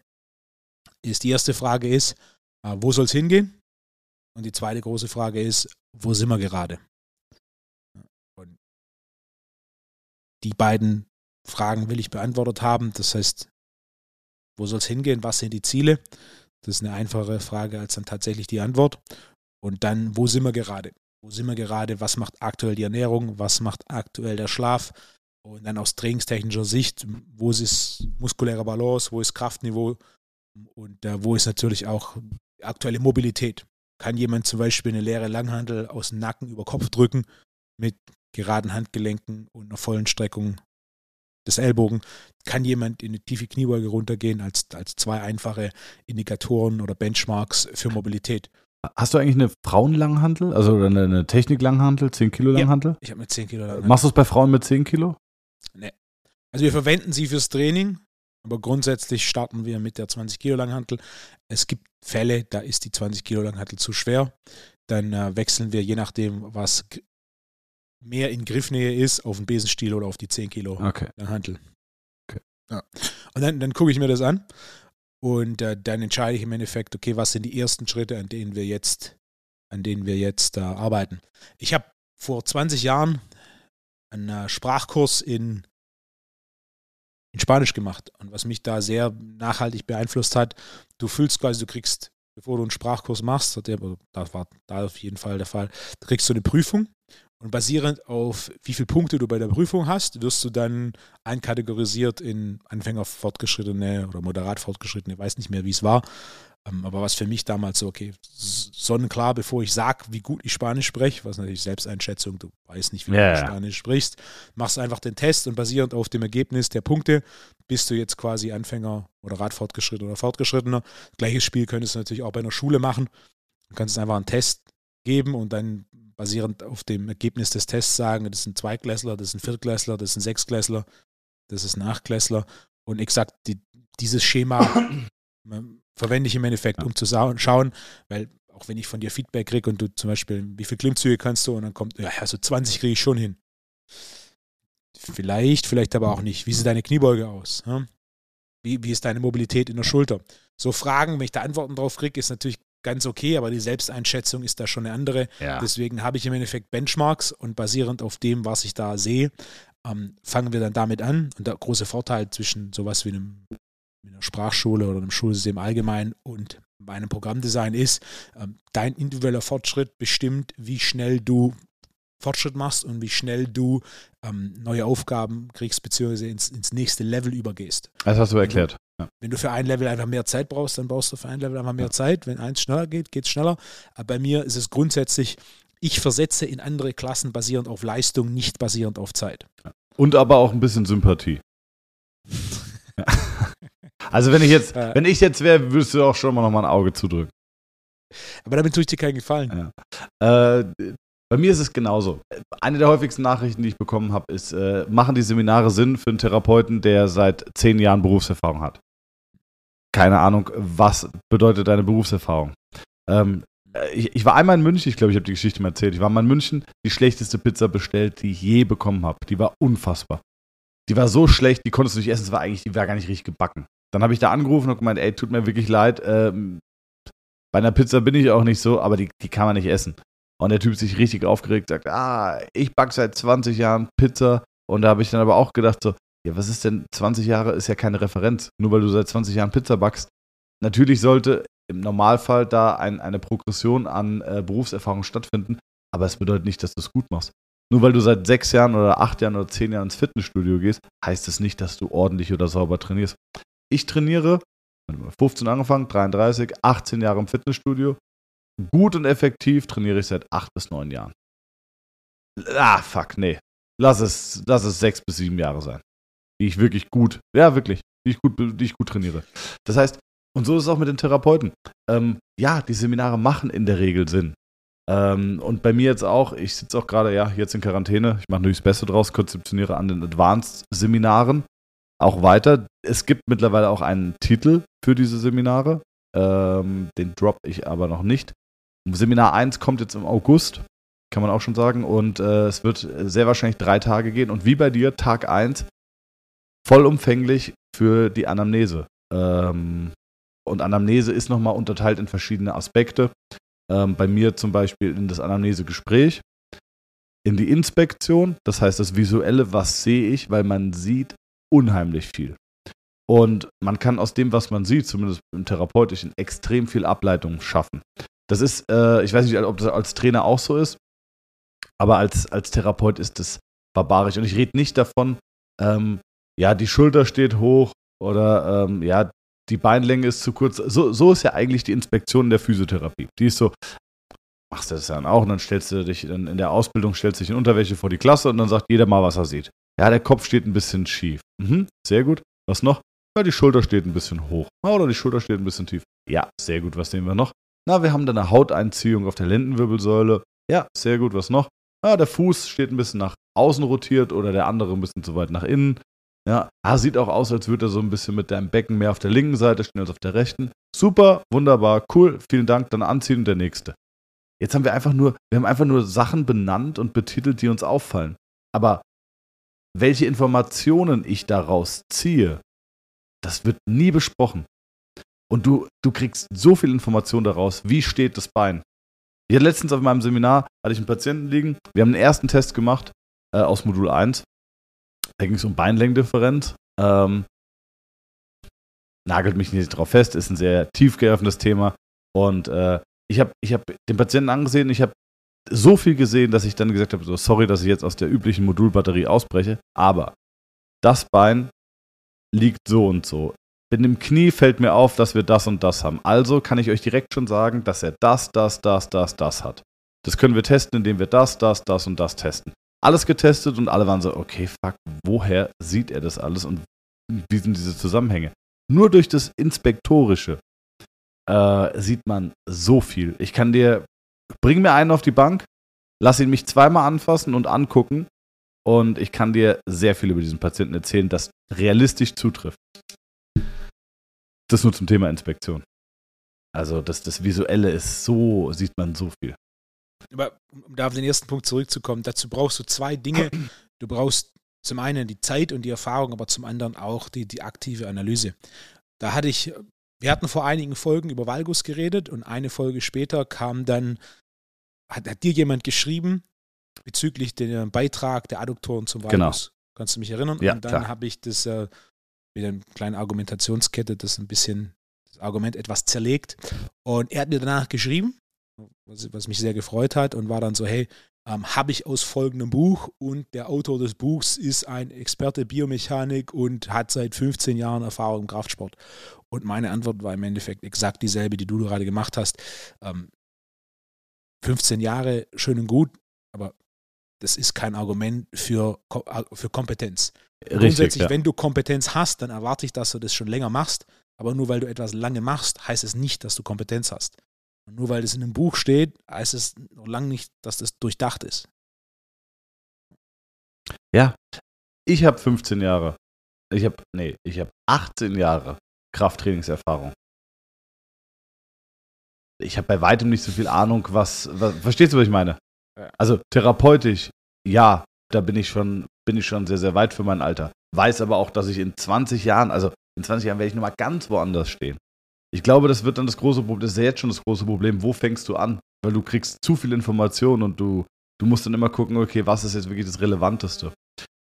Ist, die erste Frage ist, äh, wo soll es hingehen? Und die zweite große Frage ist, wo sind wir gerade? Und die beiden Fragen will ich beantwortet haben. Das heißt, wo soll es hingehen? Was sind die Ziele? Das ist eine einfache Frage als dann tatsächlich die Antwort. Und dann, wo sind wir gerade? Wo sind wir gerade? Was macht aktuell die Ernährung? Was macht aktuell der Schlaf? Und dann aus trainingstechnischer Sicht, wo ist muskuläre Balance? Wo ist Kraftniveau? Und äh, wo ist natürlich auch aktuelle Mobilität? Kann jemand zum Beispiel eine leere Langhandel aus dem Nacken über Kopf drücken mit geraden Handgelenken und einer vollen Streckung des Ellbogen? Kann jemand in eine tiefe Kniebeuge runtergehen als, als zwei einfache Indikatoren oder Benchmarks für Mobilität? Hast du eigentlich eine Frauenlanghantel, also eine, eine Techniklanghantel, 10 Kilo Langhantel? Ich habe eine 10 Kilo Langhantel. Machst du es bei Frauen mit 10 Kilo? Nee. Also wir verwenden sie fürs Training, aber grundsätzlich starten wir mit der 20 Kilo Langhantel. Es gibt Fälle, da ist die 20 Kilo Langhantel zu schwer. Dann äh, wechseln wir je nachdem, was mehr in Griffnähe ist, auf den Besenstiel oder auf die 10 Kilo Okay. Langhantel. Okay. Ja. Und dann, dann gucke ich mir das an und äh, dann entscheide ich im Endeffekt, okay, was sind die ersten Schritte, an denen wir jetzt, an denen wir jetzt äh, arbeiten. Ich habe vor 20 Jahren einen äh, Sprachkurs in, in Spanisch gemacht. Und was mich da sehr nachhaltig beeinflusst hat, du fühlst quasi, du kriegst, bevor du einen Sprachkurs machst, das war da auf jeden Fall der Fall, kriegst du eine Prüfung und basierend auf wie viele Punkte du bei der Prüfung hast, wirst du dann einkategorisiert in Anfänger, Fortgeschrittene oder moderat Fortgeschrittene, weiß nicht mehr, wie es war. Ähm, aber was für mich damals so, okay, sonnenklar, bevor ich sage, wie gut ich Spanisch spreche, was natürlich Selbsteinschätzung, du weißt nicht, wie Ja, du. Spanisch sprichst, machst einfach den Test und basierend auf dem Ergebnis der Punkte bist du jetzt quasi Anfänger oder Radfortgeschrittener oder Fortgeschrittener. Gleiches Spiel könntest du natürlich auch bei einer Schule machen. Du kannst einfach einen Test geben und dann basierend auf dem Ergebnis des Tests sagen, das ist ein Zweiklässler, das ist ein Viertklässler, das ist ein Sechsklässler, das ist ein Achtklässler und exakt die, dieses Schema ähm, verwende ich im Endeffekt, um zu schauen, weil auch wenn ich von dir Feedback kriege und du zum Beispiel, wie viele Klimmzüge kannst du und dann kommt, ja, also 20 kriege ich schon hin. Vielleicht, vielleicht aber auch nicht. Wie sieht deine Kniebeuge aus? Ja? Wie, wie ist deine Mobilität in der Schulter? So Fragen, wenn ich da Antworten drauf kriege, ist natürlich ganz okay, aber die Selbsteinschätzung ist da schon eine andere. Ja. Deswegen habe ich im Endeffekt Benchmarks und basierend auf dem, was ich da sehe, ähm, fangen wir dann damit an. Und der große Vorteil zwischen sowas wie einem, einer Sprachschule oder einem Schulsystem allgemein und meinem Programmdesign ist, ähm, dein individueller Fortschritt bestimmt, wie schnell du Fortschritt machst und wie schnell du ähm, neue Aufgaben kriegst, beziehungsweise ins, ins nächste Level übergehst. Das hast du erklärt. Ja. Wenn du für ein Level einfach mehr Zeit brauchst, dann brauchst du für ein Level einfach mehr Zeit. Wenn eins schneller geht, geht es schneller. Aber bei mir ist es grundsätzlich, ich versetze in andere Klassen basierend auf Leistung, nicht basierend auf Zeit. Und aber auch ein bisschen Sympathie. Ja. Also wenn ich jetzt, Ja. wenn ich jetzt wäre, würdest du auch schon mal noch mal ein Auge zudrücken. Aber damit tue ich dir keinen Gefallen. Äh, bei mir ist es genauso. Eine der häufigsten Nachrichten, die ich bekommen habe, ist, äh, machen die Seminare Sinn für einen Therapeuten, der seit zehn Jahren Berufserfahrung hat? Keine Ahnung, was bedeutet deine Berufserfahrung? Ähm, äh, ich, ich war einmal in München, ich glaube, ich habe die Geschichte mal erzählt. Ich war mal in München, die schlechteste Pizza bestellt, die ich je bekommen habe. Die war unfassbar. Die war so schlecht, die konntest du nicht essen, es war eigentlich, die war gar nicht richtig gebacken. Dann habe ich da angerufen und gemeint, ey, tut mir wirklich leid, ähm, bei einer Pizza bin ich auch nicht so, aber die, die kann man nicht essen. Und der Typ sich richtig aufgeregt, sagt, ah, ich back seit 20 Jahren Pizza. Und da habe ich dann aber auch gedacht, so, ja, was ist denn, 20 Jahre ist ja keine Referenz, nur weil du seit 20 Jahren Pizza backst. Natürlich sollte im Normalfall da ein, eine Progression an äh, Berufserfahrung stattfinden, aber es bedeutet nicht, dass du es gut machst. Nur weil du seit sechs Jahren oder acht Jahren oder zehn Jahren ins Fitnessstudio gehst, heißt es nicht, dass du ordentlich oder sauber trainierst. Ich trainiere, 15 angefangen, 33, 18 Jahre im Fitnessstudio. Gut und effektiv trainiere ich seit acht bis neun Jahren. Ah, fuck, nee. Lass es, lass es sechs bis sieben Jahre sein. Die ich wirklich gut, ja, wirklich, die ich gut, die ich gut trainiere. Das heißt, und so ist es auch mit den Therapeuten. Ähm, ja, die Seminare machen in der Regel Sinn. Ähm, und bei mir jetzt auch, ich sitze auch gerade, ja, jetzt in Quarantäne. Ich mache natürlich das Beste draus, konzeptioniere an den Advanced-Seminaren auch weiter. Es gibt mittlerweile auch einen Titel für diese Seminare. Ähm, den drop ich aber noch nicht. Seminar 1 kommt jetzt im August, kann man auch schon sagen. Und äh, es wird sehr wahrscheinlich drei Tage gehen. Und wie bei dir, Tag 1, vollumfänglich für die Anamnese. Ähm, und Anamnese ist nochmal unterteilt in verschiedene Aspekte. Ähm, bei mir zum Beispiel in das Anamnesegespräch, in die Inspektion, das heißt das Visuelle, was sehe ich, weil man sieht unheimlich viel. Und man kann aus dem, was man sieht, zumindest im Therapeutischen, extrem viel Ableitung schaffen. Das ist, äh, ich weiß nicht, ob das als Trainer auch so ist, aber als, als Therapeut ist das barbarisch. Und ich rede nicht davon, ähm, ja, die Schulter steht hoch oder ähm, ja, die Beinlänge ist zu kurz. So, so ist ja eigentlich die Inspektion der Physiotherapie. Die ist so, machst du das dann auch und dann stellst du dich in, in der Ausbildung, stellst dich in Unterwäsche vor die Klasse und dann sagt jeder mal, was er sieht. Ja, der Kopf steht ein bisschen schief. Mhm, sehr gut. Was noch? Ja, die Schulter steht ein bisschen hoch. Ja, oder die Schulter steht ein bisschen tief. Ja, sehr gut. Was sehen wir noch? Na, wir haben da eine Hauteinziehung auf der Lendenwirbelsäule. Ja, sehr gut. Was noch? Ja, der Fuß steht ein bisschen nach außen rotiert oder der andere ein bisschen zu weit nach innen. Ja, ah, sieht auch aus, als würde er so ein bisschen mit deinem Becken mehr auf der linken Seite stehen als auf der rechten. Super, wunderbar, cool, vielen Dank, dann anziehen und der nächste. Jetzt haben wir einfach nur, wir haben einfach nur Sachen benannt und betitelt, die uns auffallen. Aber welche Informationen ich daraus ziehe, das wird nie besprochen. Und du, du kriegst so viel Information daraus, wie steht das Bein. Ich hatte letztens auf meinem Seminar, hatte ich einen Patienten liegen, wir haben den ersten Test gemacht äh, aus Modul 1. Da ging es um Beinlängendifferenz. Ähm, nagelt mich nicht drauf fest, ist ein sehr tiefgreifendes Thema. Und äh, ich habe ich hab den Patienten angesehen, ich habe so viel gesehen, dass ich dann gesagt habe, so, sorry, dass ich jetzt aus der üblichen Modulbatterie ausbreche, aber das Bein liegt so und so. in dem Knie fällt mir auf, dass wir das und das haben. Also kann ich euch direkt schon sagen, dass er das, das, das, das, das hat. Das können wir testen, indem wir das, das, das und das testen. Alles getestet und alle waren so, okay, fuck, woher sieht er das alles und wie sind diese Zusammenhänge? Nur durch das Inspektorische äh, sieht man so viel. Ich kann dir, bring mir einen auf die Bank, lass ihn mich zweimal anfassen und angucken und ich kann dir sehr viel über diesen Patienten erzählen, das realistisch zutrifft. Das nur zum Thema Inspektion. Also das, das Visuelle ist so, sieht man so viel. Aber um da auf den ersten Punkt zurückzukommen, dazu brauchst du zwei Dinge. Du brauchst zum einen die Zeit und die Erfahrung, aber zum anderen auch die, die aktive Analyse. Da hatte ich, wir hatten vor einigen Folgen über Valgus geredet und eine Folge später kam dann, hat, hat dir jemand geschrieben bezüglich dem Beitrag der Adduktoren zum Genau. Valgus. Kannst du mich erinnern? Ja, und dann habe ich das äh, mit einer kleinen Argumentationskette, das ein bisschen, das Argument etwas zerlegt. Und er hat mir danach geschrieben, was, mich sehr gefreut hat und war dann so, hey, ähm, habe ich aus folgendem Buch und der Autor des Buchs ist ein Experte Biomechanik und hat seit 15 Jahren Erfahrung im Kraftsport. Und meine Antwort war im Endeffekt exakt dieselbe, die du gerade gemacht hast. Ähm, 15 Jahre, schön und gut, aber das ist kein Argument für, Ko- für Kompetenz. Richtig, Grundsätzlich, ja. wenn du Kompetenz hast, dann erwarte ich, dass du das schon länger machst. Aber nur weil du etwas lange machst, heißt es nicht, dass du Kompetenz hast. Und nur weil das in einem Buch steht, heißt es noch lange nicht, dass das durchdacht ist. Ich habe 15 Jahre. Ich habe, nee, ich habe 18 Jahre Krafttrainingserfahrung. Ich habe bei weitem nicht so viel Ahnung, was, was verstehst du, was ich meine? Ja. Also therapeutisch, ja, da bin ich schon, bin ich schon sehr, sehr weit für mein Alter. Weiß aber auch, dass ich in 20 Jahren, also in 20 Jahren werde ich nochmal ganz woanders stehen. Ich glaube, das wird dann das große Problem, das ist ja jetzt schon das große Problem, wo fängst du an? Weil du kriegst zu viel Information und du, du musst dann immer gucken, okay, was ist jetzt wirklich das Relevanteste?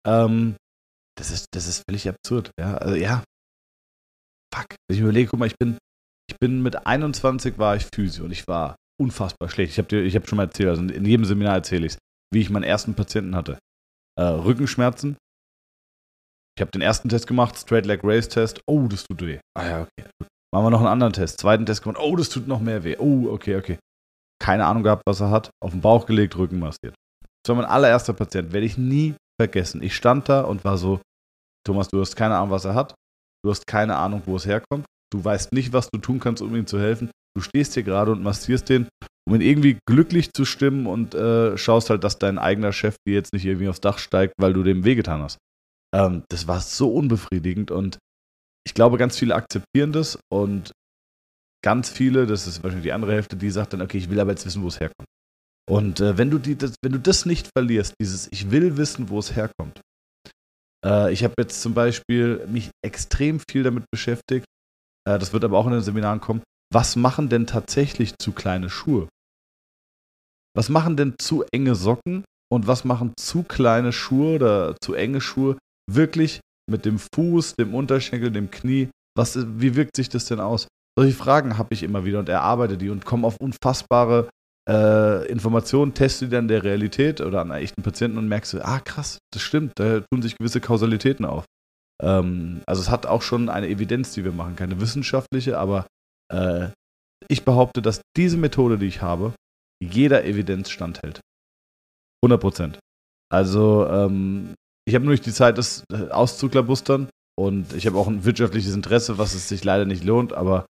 Ähm, das ist, das ist völlig absurd, ja. Also ja. Fuck. Wenn ich überlege, guck mal, ich bin, ich bin mit 21 war ich Physio und ich war unfassbar schlecht. Ich habe dir, ich habe schon mal erzählt, also in jedem Seminar erzähle ich wie ich meinen ersten Patienten hatte. Äh, Rückenschmerzen. Ich habe den ersten Test gemacht, Straight Leg Race Test. Oh, das tut weh. Ah ja, okay. Machen wir noch einen anderen Test. Zweiten Test gemacht. Oh, das tut noch mehr weh. Oh, okay, okay. Keine Ahnung gehabt, was er hat. Auf den Bauch gelegt, Rücken massiert. Das war mein allererster Patient. Werde ich nie vergessen. Ich stand da und war so, Thomas, du hast keine Ahnung, was er hat. Du hast keine Ahnung, wo es herkommt. Du weißt nicht, was du tun kannst, um ihm zu helfen. Du stehst hier gerade und massierst den, um ihn irgendwie glücklich zu stimmen und äh, schaust halt, dass dein eigener Chef dir jetzt nicht irgendwie aufs Dach steigt, weil du dem wehgetan hast. Ähm, das war so unbefriedigend und ich glaube, ganz viele akzeptieren das und ganz viele, das ist wahrscheinlich die andere Hälfte, die sagt dann, okay, ich will aber jetzt wissen, wo es herkommt. Und äh, wenn, du die, das, wenn du das nicht verlierst, dieses Ich will wissen, wo es herkommt. Äh, ich habe jetzt zum Beispiel mich extrem viel damit beschäftigt, äh, das wird aber auch in den Seminaren kommen, was machen denn tatsächlich zu kleine Schuhe? Was machen denn zu enge Socken und was machen zu kleine Schuhe oder zu enge Schuhe wirklich mit dem Fuß, dem Unterschenkel, dem Knie? Was, wie wirkt sich das denn aus? Solche Fragen habe ich immer wieder und erarbeite die und komme auf unfassbare äh, Informationen, teste die dann der Realität oder an echten Patienten und merkst du, ah krass, das stimmt, da tun sich gewisse Kausalitäten auf. Ähm, also es hat auch schon eine Evidenz, die wir machen, keine wissenschaftliche, aber äh, ich behaupte, dass diese Methode, die ich habe, jeder Evidenz standhält. 100 Prozent. Also ähm, ich habe nur nicht die Zeit, das äh, auszuklabustern und ich habe auch ein wirtschaftliches Interesse, was es sich leider nicht lohnt, aber,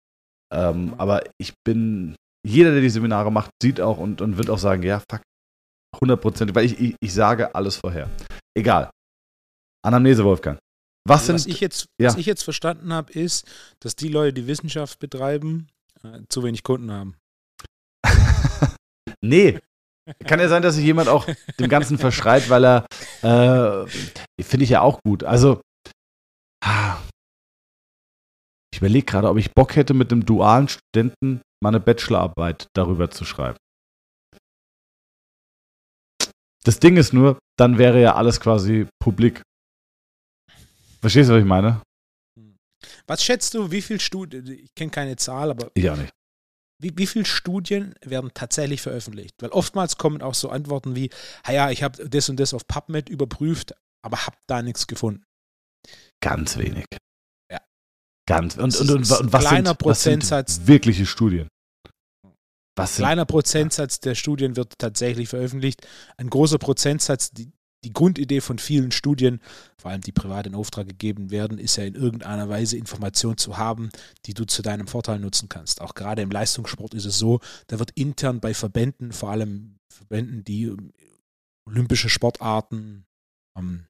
ähm, aber ich bin, jeder, der die Seminare macht, sieht auch und, und wird auch sagen, ja, fuck, 100 Prozent, weil ich, ich, ich sage alles vorher. Egal. Anamnese, Wolfgang. Was sind, was, ich jetzt, ja. was ich jetzt verstanden habe, ist, dass die Leute, die Wissenschaft betreiben, äh, zu wenig Kunden haben. nee, kann ja sein, dass sich jemand auch dem Ganzen verschreit, weil er, äh, finde ich ja auch gut. Also, ich überlege gerade, ob ich Bock hätte, mit einem dualen Studenten mal eine Bachelorarbeit darüber zu schreiben. Das Ding ist nur, dann wäre ja alles quasi publik. Verstehst du, was ich meine? Was schätzt du, wie viel Studien, ich kenne keine Zahl, aber Ich auch nicht. Wie, wie viele Studien werden tatsächlich veröffentlicht? Weil oftmals kommen auch so Antworten wie, "Ah ja, ich habe das und das auf PubMed überprüft, aber habe da nichts gefunden. Ganz wenig. Ja. Ganz. Und, und, und, und was, kleiner sind, was sind Prozentsatz. wirkliche Studien? Was sind, kleiner Prozentsatz der Studien wird tatsächlich veröffentlicht. Ein großer Prozentsatz, die, die Grundidee von vielen Studien, vor allem die privat in Auftrag gegeben werden, ist ja in irgendeiner Weise Informationen zu haben, die du zu deinem Vorteil nutzen kannst. Auch gerade im Leistungssport ist es so, da wird intern bei Verbänden, vor allem Verbänden, die ähm, olympische Sportarten ähm,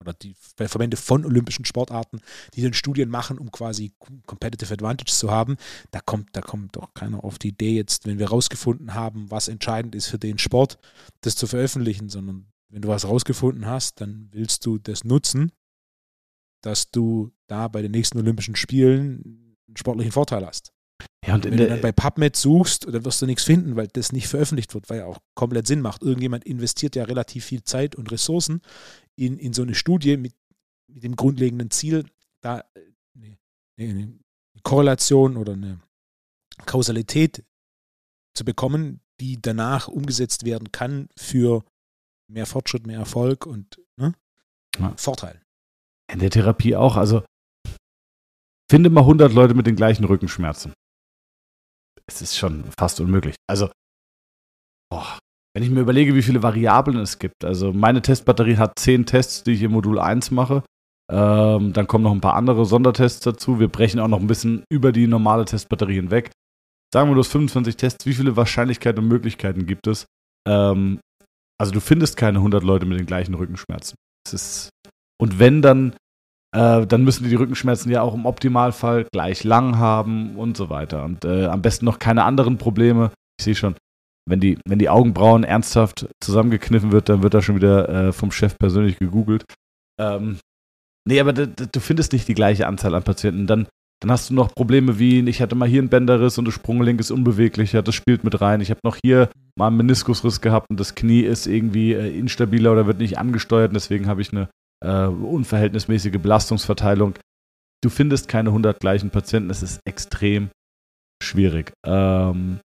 oder die bei Verbände von olympischen Sportarten, die dann Studien machen, um quasi Competitive Advantage zu haben, da kommt, da kommt doch keiner auf die Idee jetzt, wenn wir rausgefunden haben, was entscheidend ist für den Sport, das zu veröffentlichen, sondern wenn du was rausgefunden hast, dann willst du das nutzen, dass du da bei den nächsten Olympischen Spielen einen sportlichen Vorteil hast. ja, und Wenn du dann bei PubMed suchst, dann wirst du nichts finden, weil das nicht veröffentlicht wird, weil ja auch komplett Sinn macht. Irgendjemand investiert ja relativ viel Zeit und Ressourcen in, in so eine Studie mit, mit dem grundlegenden Ziel, da äh, eine, eine Korrelation oder eine Kausalität zu bekommen, die danach umgesetzt werden kann für mehr Fortschritt, mehr Erfolg und ne? Ja. Vorteil. in der Therapie auch. Also, finde mal 100 Leute mit den gleichen Rückenschmerzen. Es ist schon fast unmöglich. Also, boah, wenn ich mir überlege, wie viele Variablen es gibt. Also, meine Testbatterie hat 10 Tests, die ich im Modul 1 mache. Ähm, dann kommen noch ein paar andere Sondertests dazu. Wir brechen auch noch ein bisschen über die normale Testbatterie hinweg. Sagen wir, du hast 25 Tests. Wie viele Wahrscheinlichkeiten und Möglichkeiten gibt es? Ähm, also, du findest keine 100 Leute mit den gleichen Rückenschmerzen. Ist, und wenn, dann, äh, dann müssen die, die Rückenschmerzen ja auch im Optimalfall gleich lang haben und so weiter. Und äh, am besten noch keine anderen Probleme. Ich sehe schon, wenn die, wenn die Augenbrauen ernsthaft zusammengekniffen wird, dann wird da schon wieder äh, vom Chef persönlich gegoogelt. Ähm, nee, aber du findest nicht die gleiche Anzahl an Patienten. Dann, dann hast du noch Probleme wie, ich hatte mal hier einen Bänderriss und das Sprunggelenk ist unbeweglicher, das spielt mit rein. Ich habe noch hier mal einen Meniskusriss gehabt und das Knie ist irgendwie äh, instabiler oder wird nicht angesteuert und deswegen habe ich eine äh, unverhältnismäßige Belastungsverteilung. Du findest keine 100 gleichen Patienten, es ist extrem schwierig ähm,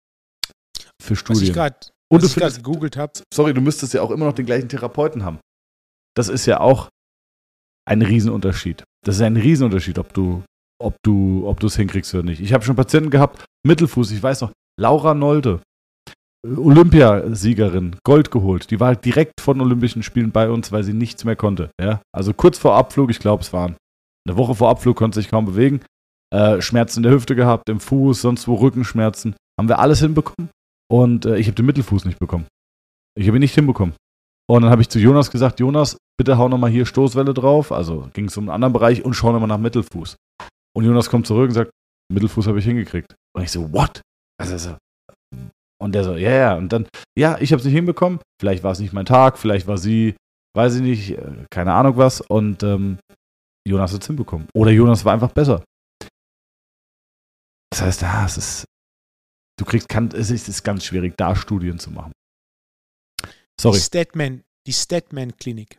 für Was ich Studien. gerade Und du was ich gerade findest, gegoogelt habe, sorry, du müsstest ja auch immer noch den gleichen Therapeuten haben. Das ist ja auch ein Riesenunterschied. Das ist ein Riesenunterschied, ob du, ob du, ob es hinkriegst oder nicht. Ich habe schon Patienten gehabt, Mittelfuß, ich weiß noch, Laura Nolde, Olympiasiegerin, Gold geholt. Die war halt direkt von Olympischen Spielen bei uns, weil sie nichts mehr konnte. Ja? Also kurz vor Abflug, ich glaube, es waren eine Woche vor Abflug, konnte sich kaum bewegen. Äh, Schmerzen in der Hüfte gehabt, im Fuß, sonst wo Rückenschmerzen. Haben wir alles hinbekommen. Und äh, ich habe den Mittelfuß nicht bekommen. Ich habe ihn nicht hinbekommen. Und dann habe ich zu Jonas gesagt, Jonas, bitte hau nochmal hier Stoßwelle drauf. Also ging es um einen anderen Bereich und schau nochmal nach Mittelfuß. Und Jonas kommt zurück und sagt, Mittelfuß habe ich hingekriegt. Und ich so, what? Also so. Und der so, ja, ja. Und dann, ja, ich habe es nicht hinbekommen. Vielleicht war es nicht mein Tag, vielleicht war sie, weiß ich nicht, äh, keine Ahnung was. Und ähm, Jonas hat es hinbekommen. Oder Jonas war einfach besser. Das heißt, ja, es ist, du kriegst, kann, es ist, ganz schwierig, da Studien zu machen. Sorry. Die Statman, die Statman-Klinik.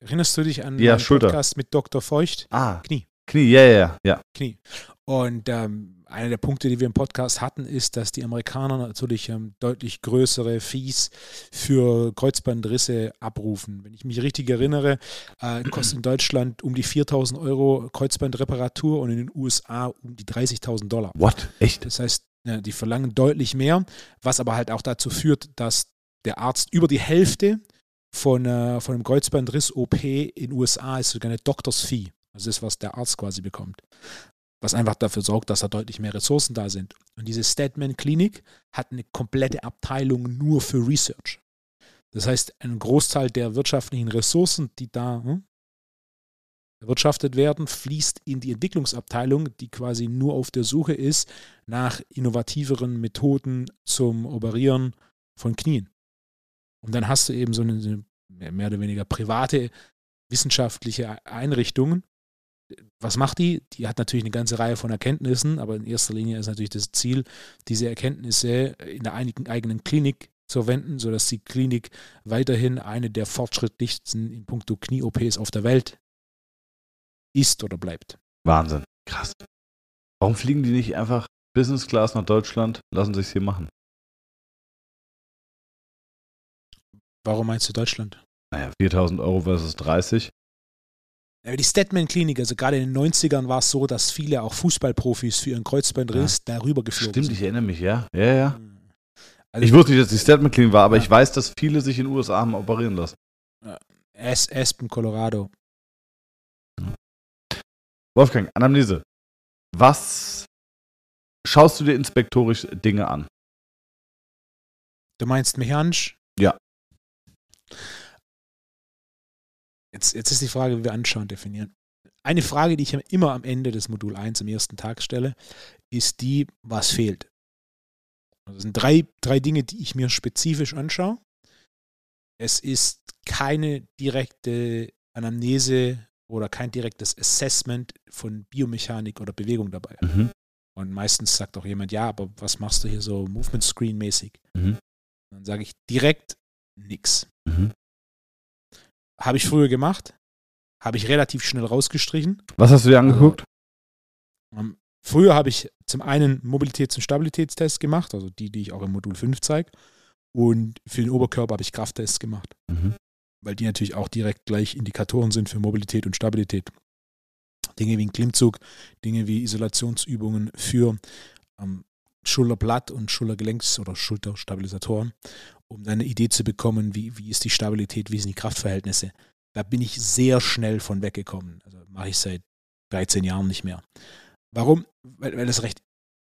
Erinnerst du dich an Ja, Schulter. Podcast mit Dr. Feucht? Ah, Knie. Knie, ja, ja, ja. Knie. Und ähm, einer der Punkte, die wir im Podcast hatten, ist, dass die Amerikaner natürlich ähm, deutlich größere Fees für Kreuzbandrisse abrufen. Wenn ich mich richtig erinnere, äh, kostet in Deutschland um die 4000 Euro Kreuzbandreparatur und in den USA um die 30.000 Dollar. What? Echt? Das heißt, ja, die verlangen deutlich mehr, was aber halt auch dazu führt, dass der Arzt über die Hälfte von, äh, von einem Kreuzbandriss-OP in den USA ist sogar eine Doctors Fee. Also das, was der Arzt quasi bekommt. Was einfach dafür sorgt, dass da deutlich mehr Ressourcen da sind. Und diese Statman Klinik hat eine komplette Abteilung nur für Research. Das heißt, ein Großteil der wirtschaftlichen Ressourcen, die da hm, erwirtschaftet werden, fließt in die Entwicklungsabteilung, die quasi nur auf der Suche ist nach innovativeren Methoden zum Operieren von Knien. Und dann hast du eben so eine, mehr oder weniger private wissenschaftliche Einrichtung. Was macht die? Die hat natürlich eine ganze Reihe von Erkenntnissen, aber in erster Linie ist natürlich das Ziel, diese Erkenntnisse in der einigen eigenen Klinik zu verwenden, sodass die Klinik weiterhin eine der fortschrittlichsten in puncto Knie-OPs auf der Welt ist oder bleibt. Wahnsinn. Krass. Warum fliegen die nicht einfach Business Class nach Deutschland, lassen sich hier machen? Warum meinst du Deutschland? Naja, 4000 Euro versus 30. die Statman-Klinik, also gerade in den 90ern war es so, dass viele auch Fußballprofis für ihren Kreuzbandriss ja. darüber geflogen Stimmt, sind. ich erinnere mich, ja. Ja, ja. Also ich wusste nicht, dass die Statman-Klinik war, aber ja. ich weiß, dass viele sich in den USA haben operieren lassen. Ja. Aspen, Colorado. Wolfgang, Anamnese. Was schaust du dir inspektorisch Dinge an? Du meinst mechanisch? Ja. Jetzt, jetzt ist die Frage, wie wir anschauen definieren. Eine Frage, die ich immer am Ende des Modul 1 am ersten Tag stelle, ist die, was fehlt. Also das sind drei, drei Dinge, die ich mir spezifisch anschaue. Es ist keine direkte Anamnese oder kein direktes Assessment von Biomechanik oder Bewegung dabei. Mhm. Und meistens sagt auch jemand, ja, aber was machst du hier so Movement Screen mäßig? Mhm. Dann sage ich direkt nichts. Mhm. Habe ich früher gemacht. Habe ich relativ schnell rausgestrichen. Was hast du dir angeguckt? Also, früher habe ich zum einen Mobilitäts- und Stabilitätstests gemacht, also die, die ich auch im Modul 5 zeige. Und für den Oberkörper habe ich Krafttests gemacht. Mhm. Weil die natürlich auch direkt gleich Indikatoren sind für Mobilität und Stabilität. Dinge wie ein Klimmzug, Dinge wie Isolationsübungen für ähm, Schulterblatt und Schultergelenks- oder Schulterstabilisatoren um eine Idee zu bekommen, wie, wie ist die Stabilität, wie sind die Kraftverhältnisse. Da bin ich sehr schnell von weggekommen. Also mache ich seit 13 Jahren nicht mehr. Warum? Weil, weil das recht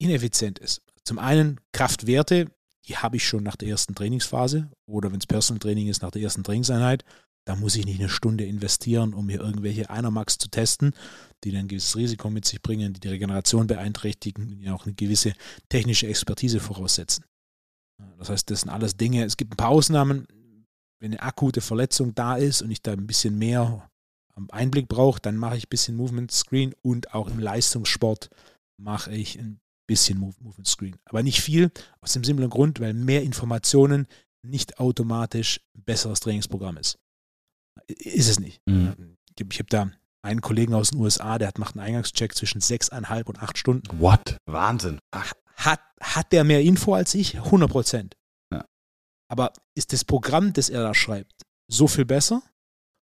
ineffizient ist. Zum einen Kraftwerte, die habe ich schon nach der ersten Trainingsphase oder wenn es Personal Training ist, nach der ersten Trainingseinheit. Da muss ich nicht eine Stunde investieren, um hier irgendwelche Einermax zu testen, die dann ein gewisses Risiko mit sich bringen, die die Regeneration beeinträchtigen, die auch eine gewisse technische Expertise voraussetzen. Das heißt, das sind alles Dinge. Es gibt ein paar Ausnahmen. Wenn eine akute Verletzung da ist und ich da ein bisschen mehr Einblick brauche, dann mache ich ein bisschen Movement Screen und auch im Leistungssport mache ich ein bisschen Movement Screen. Aber nicht viel, aus dem simplen Grund, weil mehr Informationen nicht automatisch ein besseres Trainingsprogramm ist. Ist es nicht. Mhm. Ich habe da einen Kollegen aus den USA, der hat macht einen Eingangscheck zwischen sechseinhalb und acht Stunden. What? Wahnsinn. Ach, hat, hat der mehr Info als ich? 100 Prozent. Ja. Aber ist das Programm, das er da schreibt, so viel besser?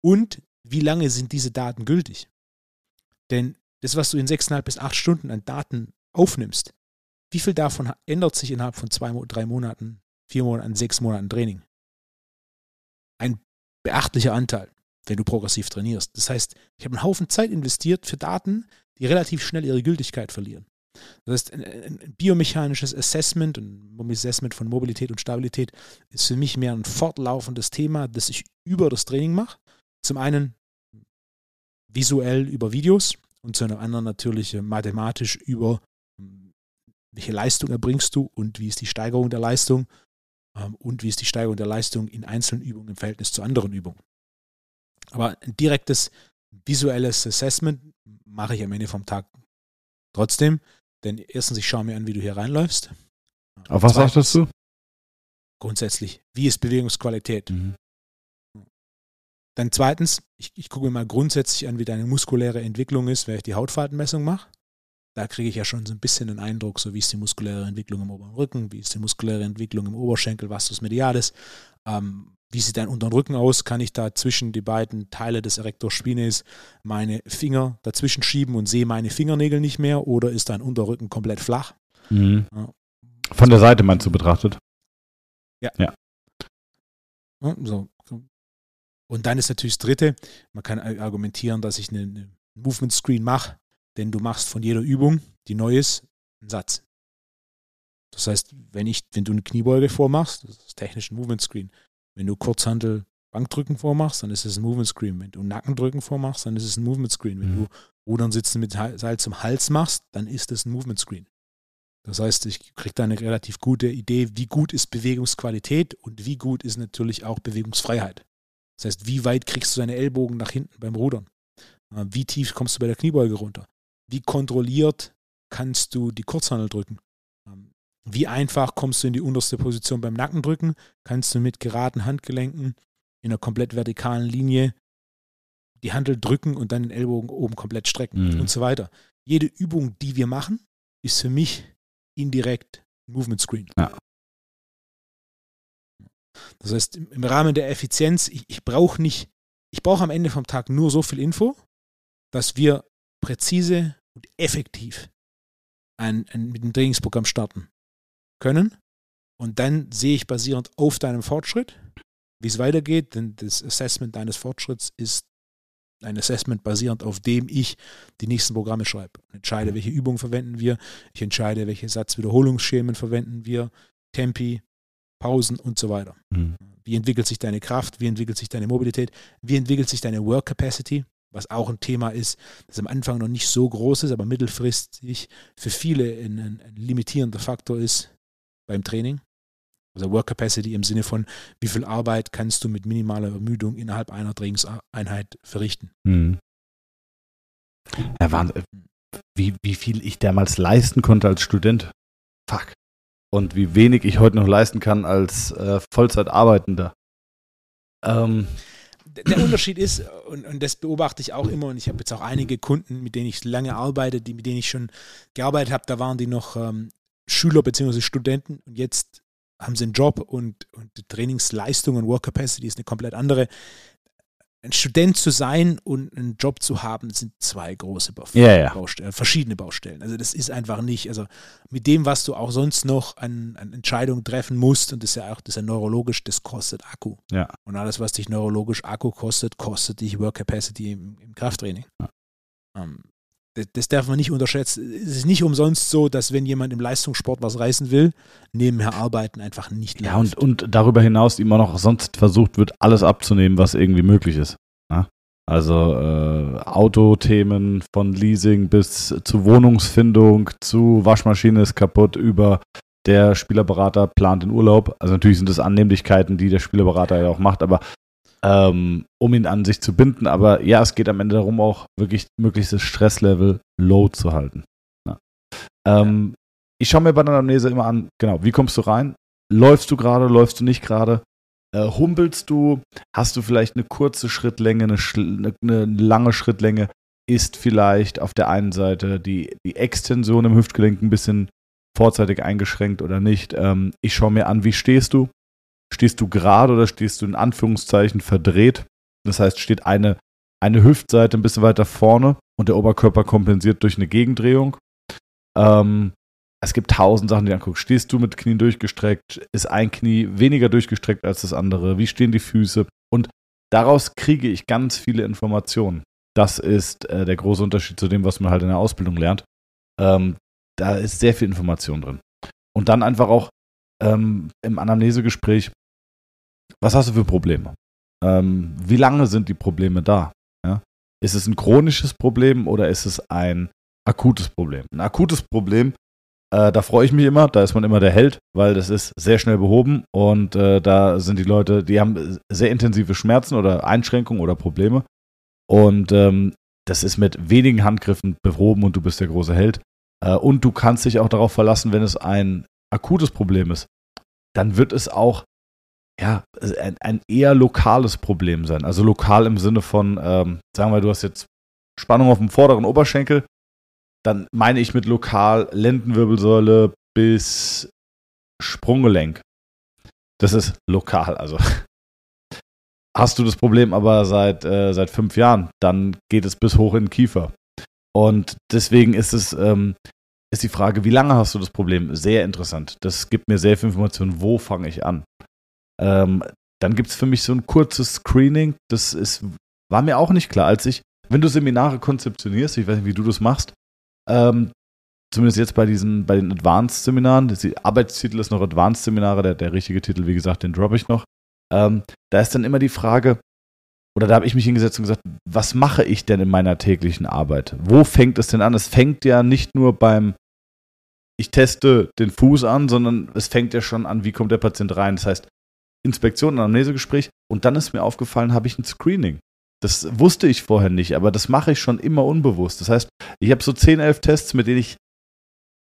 Und wie lange sind diese Daten gültig? Denn das, was du in sechseinhalb bis acht Stunden an Daten aufnimmst, wie viel davon ändert sich innerhalb von zwei, drei Monaten, vier Monaten, sechs Monaten Training? Ein beachtlicher Anteil, wenn du progressiv trainierst. Das heißt, ich habe einen Haufen Zeit investiert für Daten, die relativ schnell ihre Gültigkeit verlieren. Das heißt, ein, biomechanisches Assessment und Assessment von Mobilität und Stabilität ist für mich mehr ein fortlaufendes Thema, das ich über das Training mache. Zum einen visuell über Videos und zum anderen natürlich mathematisch über welche Leistung erbringst du und wie ist die Steigerung der Leistung ähm, und wie ist die Steigerung der Leistung in einzelnen Übungen im Verhältnis zu anderen Übungen. Aber ein direktes visuelles Assessment mache ich am Ende vom Tag trotzdem. Denn erstens, ich schaue mir an, wie du hier reinläufst. Auf was Zweitens, achtest du? Grundsätzlich, wie ist Bewegungsqualität? Mhm. Dann zweitens, ich, ich gucke mir mal grundsätzlich an, wie deine muskuläre Entwicklung ist, wenn ich die Hautfaltenmessung mache. Da kriege ich ja schon so ein bisschen den Eindruck, so wie ist die muskuläre Entwicklung im oberen Rücken, wie ist die muskuläre Entwicklung im Oberschenkel, was ist Medialis, ähm, wie sieht dein unteren Rücken aus? Kann ich da zwischen die beiden Teile des Erector Spinalis meine Finger dazwischen schieben und sehe meine Fingernägel nicht mehr? Oder ist dein Unterrücken komplett flach? Mhm. Ja. Von der Seite meinst du betrachtet? Ja. ja. ja so. Und dann ist natürlich das Dritte, man kann argumentieren, dass ich eine Movement Screen mache, denn du machst von jeder Übung, die neu ist, einen Satz. Das heißt, wenn ich, wenn du eine Kniebeuge vormachst, das ist technisch ein Movement Screen. Wenn du Kurzhandel Bankdrücken vormachst, dann ist es ein Movement Screen. Wenn du Nackendrücken vormachst, dann ist es ein Movement Screen. Wenn mhm. du Rudern sitzen mit Seil zum Hals machst, dann ist es ein Movement Screen. Das heißt, ich kriege da eine relativ gute Idee, wie gut ist Bewegungsqualität und wie gut ist natürlich auch Bewegungsfreiheit. Das heißt, wie weit kriegst du deine Ellbogen nach hinten beim Rudern? Äh, wie tief kommst du bei der Kniebeuge runter? Wie kontrolliert kannst du die Kurzhandel drücken? Ähm, wie einfach kommst du in die unterste Position beim Nackendrücken? Kannst du mit geraden Handgelenken in einer komplett vertikalen Linie die Handel drücken und dann den Ellbogen oben komplett strecken mhm. und so weiter. Jede Übung, die wir machen, ist für mich indirekt Movement Screen. Ja. Das heißt, im Rahmen der Effizienz, ich, ich brauche nicht, ich brauche am Ende vom Tag nur so viel Info, dass wir präzise und effektiv ein, ein, mit dem Trainingsprogramm starten können. Und dann sehe ich basierend auf deinem Fortschritt, wie es weitergeht, denn das Assessment deines Fortschritts ist ein Assessment basierend auf dem ich die nächsten Programme schreibe. Ich entscheide, welche Übungen verwenden wir, ich entscheide, welche Satzwiederholungsschemen verwenden wir, Tempi, Pausen und so weiter. Mhm. Wie entwickelt sich deine Kraft, wie entwickelt sich deine Mobilität, wie entwickelt sich deine Work Capacity, was auch ein Thema ist, das am Anfang noch nicht so groß ist, aber mittelfristig für viele ein, ein limitierender Faktor ist beim Training. Also Work Capacity im Sinne von, wie viel Arbeit kannst du mit minimaler Ermüdung innerhalb einer Trainingseinheit verrichten. Mhm. Ja, Wahnsinn. Wie, wie viel ich damals leisten konnte als Student. Fuck. Und wie wenig ich heute noch leisten kann als äh, Vollzeitarbeitender. Ähm. Der Unterschied ist, und, und, das beobachte ich auch immer, und ich habe jetzt auch einige Kunden, mit denen ich lange arbeite, die, mit denen ich schon gearbeitet habe, da waren die noch ähm, Schüler bzw. Studenten und jetzt haben sie einen Job und, und die Trainingsleistung und Work Capacity ist eine komplett andere. Ein Student zu sein und einen Job zu haben, sind zwei große Baustellen, ja, ja. Baustellen, verschiedene Baustellen. Also das ist einfach nicht, also mit dem, was du auch sonst noch an, an Entscheidungen treffen musst, und das ist ja auch, das ist ja neurologisch, das kostet Akku. Ja. Und alles, was dich neurologisch Akku kostet, kostet dich Work Capacity im, im Krafttraining. Ja. Um, das darf man nicht unterschätzen. Es ist nicht umsonst so, dass wenn jemand im Leistungssport was reißen will, nebenher arbeiten einfach nicht läuft. Ja, und, und darüber hinaus immer noch sonst versucht wird, alles abzunehmen, was irgendwie möglich ist. Ja? Ne? Also äh, Autothemen von Leasing bis zu Wohnungsfindung, zu Waschmaschine ist kaputt, über der Spielerberater plant den Urlaub. Also natürlich sind das Annehmlichkeiten, die der Spielerberater ja auch macht, aber ähm, um ihn an sich zu binden. Aber ja, es geht am Ende darum, auch wirklich möglichstes Stresslevel low zu halten. Ja. Ähm, ja. Ich schaue mir bei der Anamnese immer an, genau, wie kommst du rein? Läufst du gerade, läufst du nicht gerade? Äh, humpelst du? Hast du vielleicht eine kurze Schrittlänge, eine, eine, eine, lange Schrittlänge? Ist vielleicht auf der einen Seite die, die Extension im Hüftgelenk ein bisschen vorzeitig eingeschränkt oder nicht? Ähm, ich schaue mir an, wie stehst du? Stehst du gerade oder stehst du in Anführungszeichen verdreht? Das heißt, steht eine, eine Hüftseite ein bisschen weiter vorne und der Oberkörper kompensiert durch eine Gegendrehung. Ähm, es gibt tausend Sachen, die du anguckst. Stehst du mit Knien durchgestreckt? Ist ein Knie weniger durchgestreckt als das andere? Wie stehen die Füße? Und daraus kriege ich ganz viele Informationen. Das ist äh, der große Unterschied zu dem, was man halt in der Ausbildung lernt. Ähm, da ist sehr viel Information drin. Und dann einfach auch ähm, im Anamnesegespräch, was hast du für Probleme? Ähm, wie lange sind die Probleme da? Ja? Ist es ein chronisches Problem oder ist es ein akutes Problem? Ein akutes Problem, äh, da freue ich mich immer, da ist man immer der Held, weil das ist sehr schnell behoben und äh, da sind die Leute, die haben sehr intensive Schmerzen oder Einschränkungen oder Probleme und ähm, das ist mit wenigen Handgriffen behoben und du bist der große Held. Äh, und du kannst dich auch darauf verlassen, wenn es ein akutes Problem ist, dann wird es auch ja, ein, ein eher lokales Problem sein. Also lokal im Sinne von, ähm, sagen wir, du hast jetzt Spannung auf dem vorderen Oberschenkel, dann meine ich mit lokal Lendenwirbelsäule bis Sprunggelenk. Das ist lokal, also. Hast du das Problem aber seit, äh, seit fünf Jahren, dann geht es bis hoch in den Kiefer. Und deswegen ist es, ähm, ist die Frage, wie lange hast du das Problem? Sehr interessant. Das gibt mir sehr viel Information, wo fange ich an. Ähm, dann gibt es für mich so ein kurzes Screening. Das ist, war mir auch nicht klar, als ich, wenn du Seminare konzeptionierst, ich weiß nicht, wie du das machst, ähm, zumindest jetzt bei diesen, bei den Advanced-Seminaren, der Arbeitstitel ist noch Advanced-Seminare, der, der richtige Titel, wie gesagt, den droppe ich noch. Ähm, da ist dann immer die Frage, oder da habe ich mich hingesetzt und gesagt, was mache ich denn in meiner täglichen Arbeit? Wo fängt es denn an? Es fängt ja nicht nur beim, ich teste den Fuß an, sondern es fängt ja schon an, wie kommt der Patient rein. Das heißt, Inspektion, Anamnesegespräch und dann ist mir aufgefallen, habe ich ein Screening. Das wusste ich vorher nicht, aber das mache ich schon immer unbewusst. Das heißt, ich habe so 10, 11 Tests, mit denen ich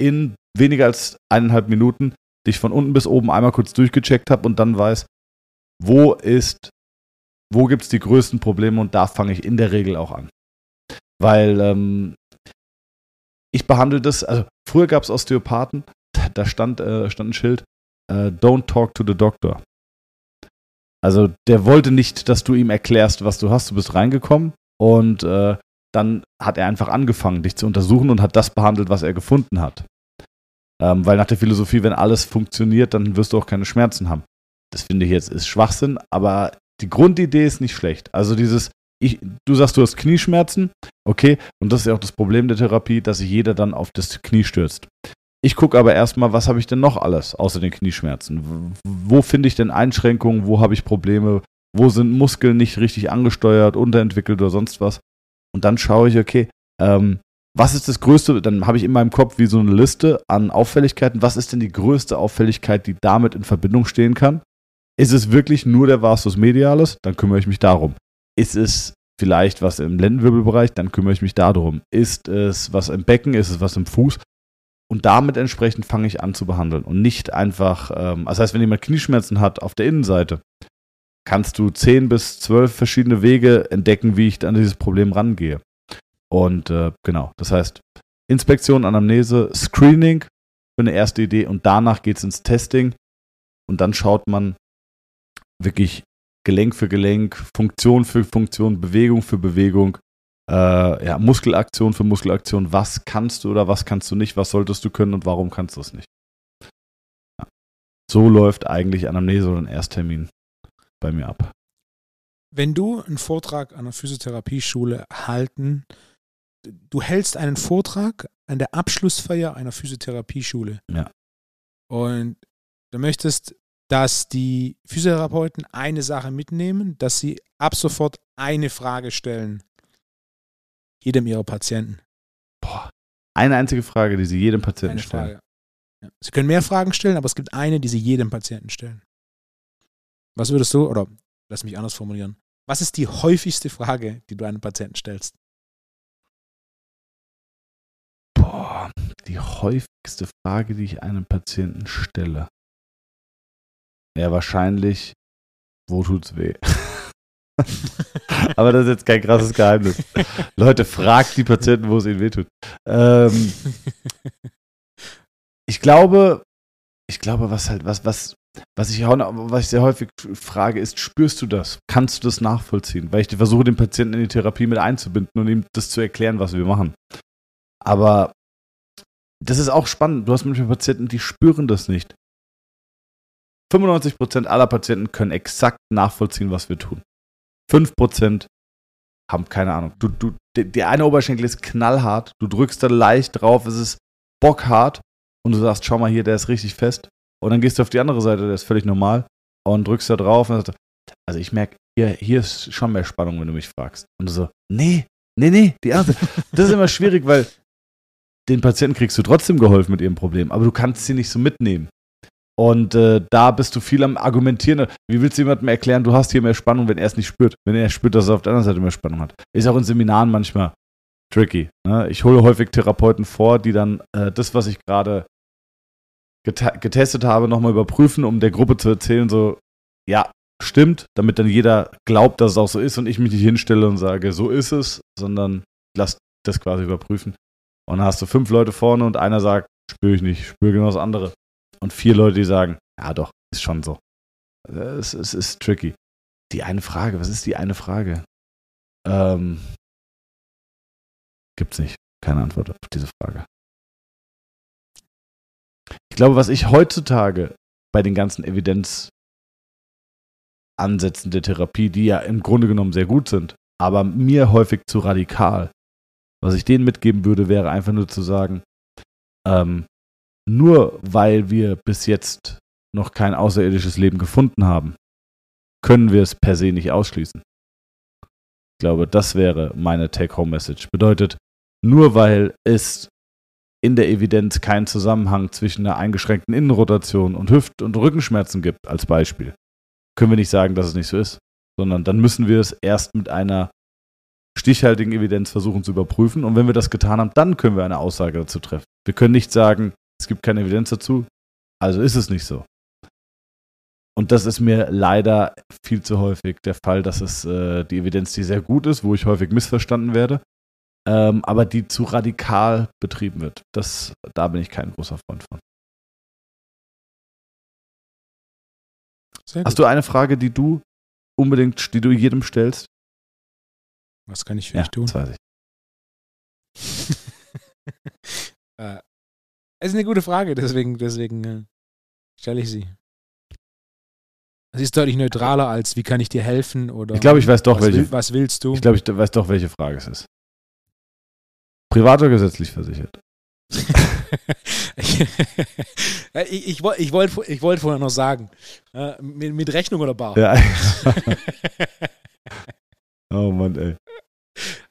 in weniger als eineinhalb Minuten dich von unten bis oben einmal kurz durchgecheckt habe und dann weiß, wo ist wo gibt es die größten Probleme und da fange ich in der Regel auch an. Weil ähm, ich behandle das, also früher gab es Osteopathen, da stand, äh, stand ein Schild, äh, don't talk to the doctor. Also der wollte nicht, dass du ihm erklärst, was du hast. Du bist reingekommen und äh, dann hat er einfach angefangen, dich zu untersuchen und hat das behandelt, was er gefunden hat. Ähm, weil nach der Philosophie, wenn alles funktioniert, dann wirst du auch keine Schmerzen haben. Das finde ich jetzt ist Schwachsinn, aber die Grundidee ist nicht schlecht. Also dieses, ich, du sagst, du hast Knieschmerzen, okay, und das ist ja auch das Problem der Therapie, dass sich jeder dann auf das Knie stürzt. Ich gucke aber erstmal, was habe ich denn noch alles außer den Knieschmerzen? Wo finde ich denn Einschränkungen? Wo habe ich Probleme? Wo sind Muskeln nicht richtig angesteuert, unterentwickelt oder sonst was? Und dann schaue ich, okay, ähm, was ist das Größte? Dann habe ich in meinem Kopf wie so eine Liste an Auffälligkeiten. Was ist denn die größte Auffälligkeit, die damit in Verbindung stehen kann? Ist es wirklich nur der Vastus medialis? Dann kümmere ich mich darum. Ist es vielleicht was im Lendenwirbelbereich? Dann kümmere ich mich darum. Ist es was im Becken? Ist es was im Fuß? Und damit entsprechend fange ich an zu behandeln und nicht einfach, ähm, das heißt, wenn jemand Knieschmerzen hat auf der Innenseite, kannst du zehn bis zwölf verschiedene Wege entdecken, wie ich an dieses Problem rangehe. Und äh, genau, das heißt, Inspektion, Anamnese, Screening für eine erste Idee und danach geht es ins Testing und dann schaut man wirklich Gelenk für Gelenk, Funktion für Funktion, Bewegung für Bewegung, äh, ja, Muskelaktion für Muskelaktion, was kannst du oder was kannst du nicht, was solltest du können und warum kannst du es nicht. Ja. So läuft eigentlich Anamnese oder ein Ersttermin bei mir ab. Wenn du einen Vortrag an einer Physiotherapieschule halten, du hältst einen Vortrag an der Abschlussfeier einer Physiotherapieschule. Ja. Und du möchtest, dass die Physiotherapeuten eine Sache mitnehmen, dass sie ab sofort eine Frage stellen jedem ihrer Patienten. Boah. Eine einzige Frage, die Sie jedem Patienten Eine stellen. Frage. Ja. Sie können mehr Fragen stellen, aber es gibt eine, die Sie jedem Patienten stellen. Was würdest du, oder lass mich anders formulieren, was ist die häufigste Frage, die du einem Patienten stellst? Boah, die häufigste Frage, die ich einem Patienten stelle. Ja, wahrscheinlich, wo tut's weh? Aber das ist jetzt kein krasses Geheimnis. Leute, fragt die Patienten, wo es ihnen wehtut. Ähm, ich glaube, ich glaube, was halt, was, was, was ich, was ich sehr häufig frage, ist, spürst du das? Kannst du das nachvollziehen? Weil ich versuche, den Patienten in die Therapie mit einzubinden und ihm das zu erklären, was wir machen. Aber das ist auch spannend. Du hast manchmal Patienten, die spüren das nicht. 95% aller Patienten können exakt nachvollziehen, was wir tun. 5% haben keine Ahnung. Du, du, der eine Oberschenkel ist knallhart, du drückst da leicht drauf, es ist bockhart und du sagst, schau mal hier, der ist richtig fest. Und dann gehst du auf die andere Seite, der ist völlig normal und drückst da drauf und sagst, also ich merke, hier, hier ist schon mehr Spannung, wenn du mich fragst. Und du so, nee, nee, nee, die andere. Das ist immer schwierig, weil den Patienten kriegst du trotzdem geholfen mit ihrem Problem, aber du kannst sie nicht so mitnehmen. Und äh, da bist du viel am Argumentieren. Wie willst du jemandem erklären, du hast hier mehr Spannung, wenn er es nicht spürt? Wenn er spürt, dass er auf der anderen Seite mehr Spannung hat. Ist auch in Seminaren manchmal tricky. Ne? Ich hole häufig Therapeuten vor, die dann äh, das, was ich gerade get getestet habe, nochmal überprüfen, um der Gruppe zu erzählen, so, ja, stimmt, damit dann jeder glaubt, dass es auch so ist und ich mich nicht hinstelle und sage, so ist es, sondern lass das quasi überprüfen. Und dann hast du fünf Leute vorne und einer sagt, spüre ich nicht, spüre genau das andere und vier Leute, die sagen, ja doch, ist schon so. Es, es ist tricky. Die eine Frage, was ist die eine Frage? Ähm, gibt's nicht. Keine Antwort auf diese Frage. Ich glaube, was ich heutzutage bei den ganzen Evidenzansätzen der Therapie, die ja im Grunde genommen sehr gut sind, aber mir häufig zu radikal, was ich denen mitgeben würde, wäre einfach nur zu sagen, ähm, nur weil wir bis jetzt noch kein außerirdisches Leben gefunden haben, können wir es per se nicht ausschließen. Ich glaube, das wäre meine Take-Home-Message. Bedeutet, nur weil es in der Evidenz keinen Zusammenhang zwischen einer eingeschränkten Innenrotation und Hüft- und Rückenschmerzen gibt, als Beispiel, können wir nicht sagen, dass es nicht so ist, sondern dann müssen wir es erst mit einer stichhaltigen Evidenz versuchen zu überprüfen. Und wenn wir das getan haben, dann können wir eine Aussage dazu treffen. Wir können nicht sagen, es gibt keine Evidenz dazu, also ist es nicht so. Und das ist mir leider viel zu häufig der Fall, dass es äh, die Evidenz, die sehr gut ist, wo ich häufig missverstanden werde, ähm, aber die zu radikal betrieben wird. Das, da bin ich kein großer Freund von. Hast du eine Frage, die du unbedingt, die du jedem stellst? Was kann ich für ja, dich tun? Das weiß ich. äh, es ist eine gute Frage, deswegen, deswegen äh, stelle ich sie. Es ist deutlich neutraler als wie kann ich dir helfen oder Ich glaube, ich weiß doch, was, welche. will, was willst du? Ich glaube, ich weiß doch, welche Frage es ist. Privat oder gesetzlich versichert? ich ich, ich, woll- ich wollte ich wollt vorher noch sagen, äh, mit, mit Rechnung oder Bar? Ja. oh Mann, ey.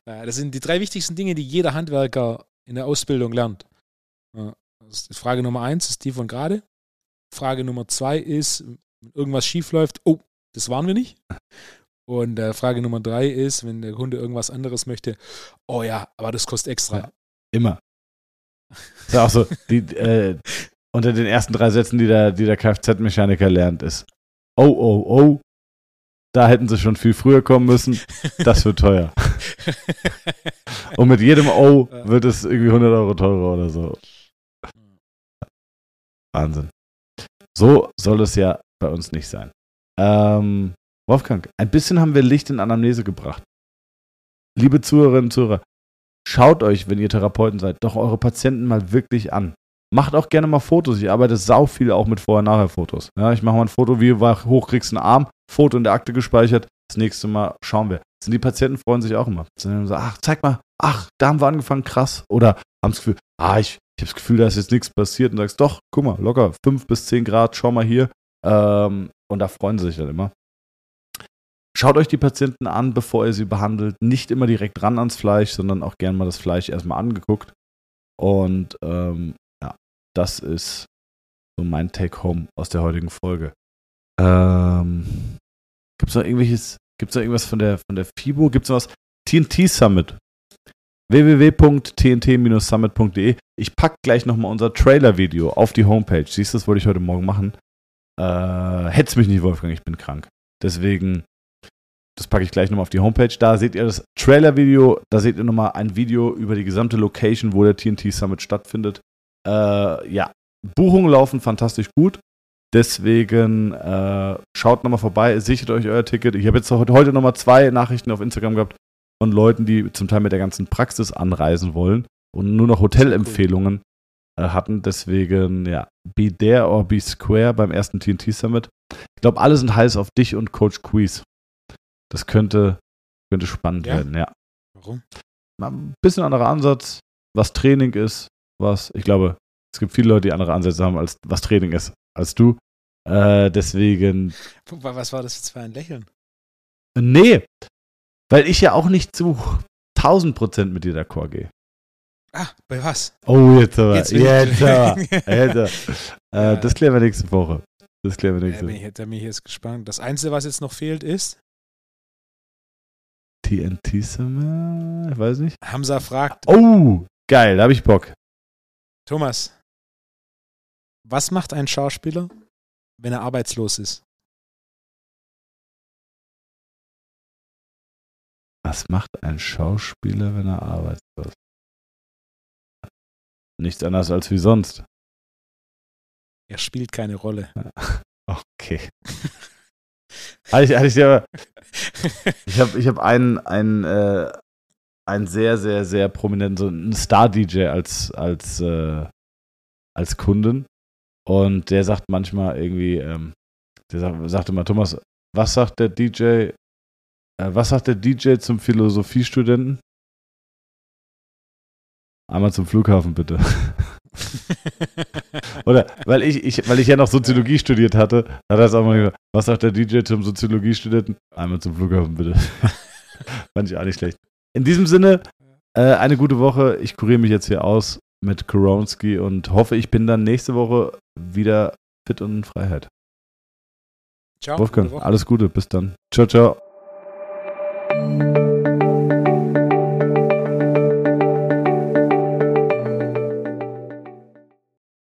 Äh, Das sind die drei wichtigsten Dinge, die jeder Handwerker in der Ausbildung lernt. Ja, das ist Frage Nummer eins ist die von gerade. Frage Nummer zwei ist, wenn irgendwas schief läuft, oh, das waren wir nicht. Und äh, Frage Nummer drei ist, wenn der Kunde irgendwas anderes möchte, oh ja, aber das kostet extra. Ja. Immer. Ist ja auch so, die, äh, unter den ersten drei Sätzen, die der, die der Kfz-Mechaniker lernt, ist Oh, oh, oh, da hätten sie schon viel früher kommen müssen, das wird teuer. Und mit jedem O Ja. wird es irgendwie 100 Euro teurer oder so. Wahnsinn. So soll es ja bei uns nicht sein. Ähm, Wolfgang, ein bisschen haben wir Licht in Anamnese gebracht. Liebe Zuhörerinnen und Zuhörer, schaut euch, wenn ihr Therapeuten seid, doch eure Patienten mal wirklich an. Macht auch gerne mal Fotos. Ich arbeite sau viel auch mit Vorher-Nachher-Fotos. Ja, ich mache mal ein Foto, wie du hoch kriegst einen Arm, Foto in der Akte gespeichert. Das nächste Mal schauen wir. Sind die Patienten freuen sich auch immer. Dann so, ach, zeig mal, ach, da haben wir angefangen, krass. Oder haben das Gefühl, ah, ich, ich habe das Gefühl, da ist jetzt nichts passiert. Und sagst, doch, guck mal, locker, 5 bis 10 Grad, schau mal hier. Ähm, und da freuen sie sich dann immer. Schaut euch die Patienten an, bevor ihr sie behandelt. Nicht immer direkt ran ans Fleisch, sondern auch gern mal das Fleisch erstmal angeguckt. Und ähm, ja, das ist so mein Take-Home aus der heutigen Folge. Ähm, Gibt es noch irgendwelches, gibt's noch irgendwas von der, von der FIBO? Gibt es noch was? TNT Summit. www.tnt-summit.de. Ich packe gleich nochmal unser Trailer-Video auf die Homepage. Siehst du, das wollte ich heute Morgen machen. Äh, Hetz mich nicht, Wolfgang, ich bin krank. Deswegen, das packe ich gleich nochmal auf die Homepage. Da seht ihr das Trailer-Video, da seht ihr nochmal ein Video über die gesamte Location, wo der TNT Summit stattfindet. Äh, ja, Buchungen laufen fantastisch gut. Deswegen äh, schaut nochmal vorbei, sichert euch euer Ticket. Ich habe jetzt heute heute nochmal zwei Nachrichten auf Instagram gehabt von Leuten, die zum Teil mit der ganzen Praxis anreisen wollen und nur noch Hotelempfehlungen äh, hatten. Deswegen, ja, be there or be square beim ersten TNT Summit. Ich glaube, alle sind heiß auf dich und Coach Quiz. Das könnte, könnte spannend Ja? werden, ja. Warum? Ein bisschen anderer Ansatz, was Training ist, was, ich glaube, es gibt viele Leute, die andere Ansätze haben, als was Training ist, als du. Äh, deswegen, Was war das jetzt für ein Lächeln? nee, weil ich ja auch nicht zu 1000 Prozent mit dir d'accord gehe. Ah, bei was? Oh, jetzt aber, jetzt, ich- aber, jetzt aber. Äh, das klären wir nächste Woche. Das klären wir nächste Woche. da bin ich jetzt gespannt. Das Einzige, was jetzt noch fehlt, ist, TNT Summer, ich weiß nicht. Hamza fragt, Oh, geil, da habe ich Bock. Thomas, was macht ein Schauspieler, wenn er arbeitslos ist? Was macht ein Schauspieler, wenn er arbeitslos ist? Nichts anderes als wie sonst. Er spielt keine Rolle. Okay. hatte ich, hatte ich ich habe ich hab einen, einen, äh, einen sehr, sehr, sehr prominenten, so einen Star-DJ als, als, äh, als Kunden. Und der sagt manchmal irgendwie, ähm, der sagt, sagt immer, Thomas, was sagt der DJ, was sagt der DJ zum Philosophiestudenten? Einmal zum Flughafen, bitte. Oder, weil ich, ich, weil ich ja noch Soziologie studiert hatte, hat er es auch mal gesagt, was sagt der DJ zum Soziologiestudenten? Einmal zum Flughafen, bitte. Fand ich auch nicht schlecht. In diesem Sinne, äh, eine gute Woche. Ich kuriere mich jetzt hier aus mit Koronski und hoffe, ich bin dann nächste Woche wieder fit und in Freiheit. Ciao. Wolfgang, gute alles Gute, bis dann. Ciao, ciao. Thank you.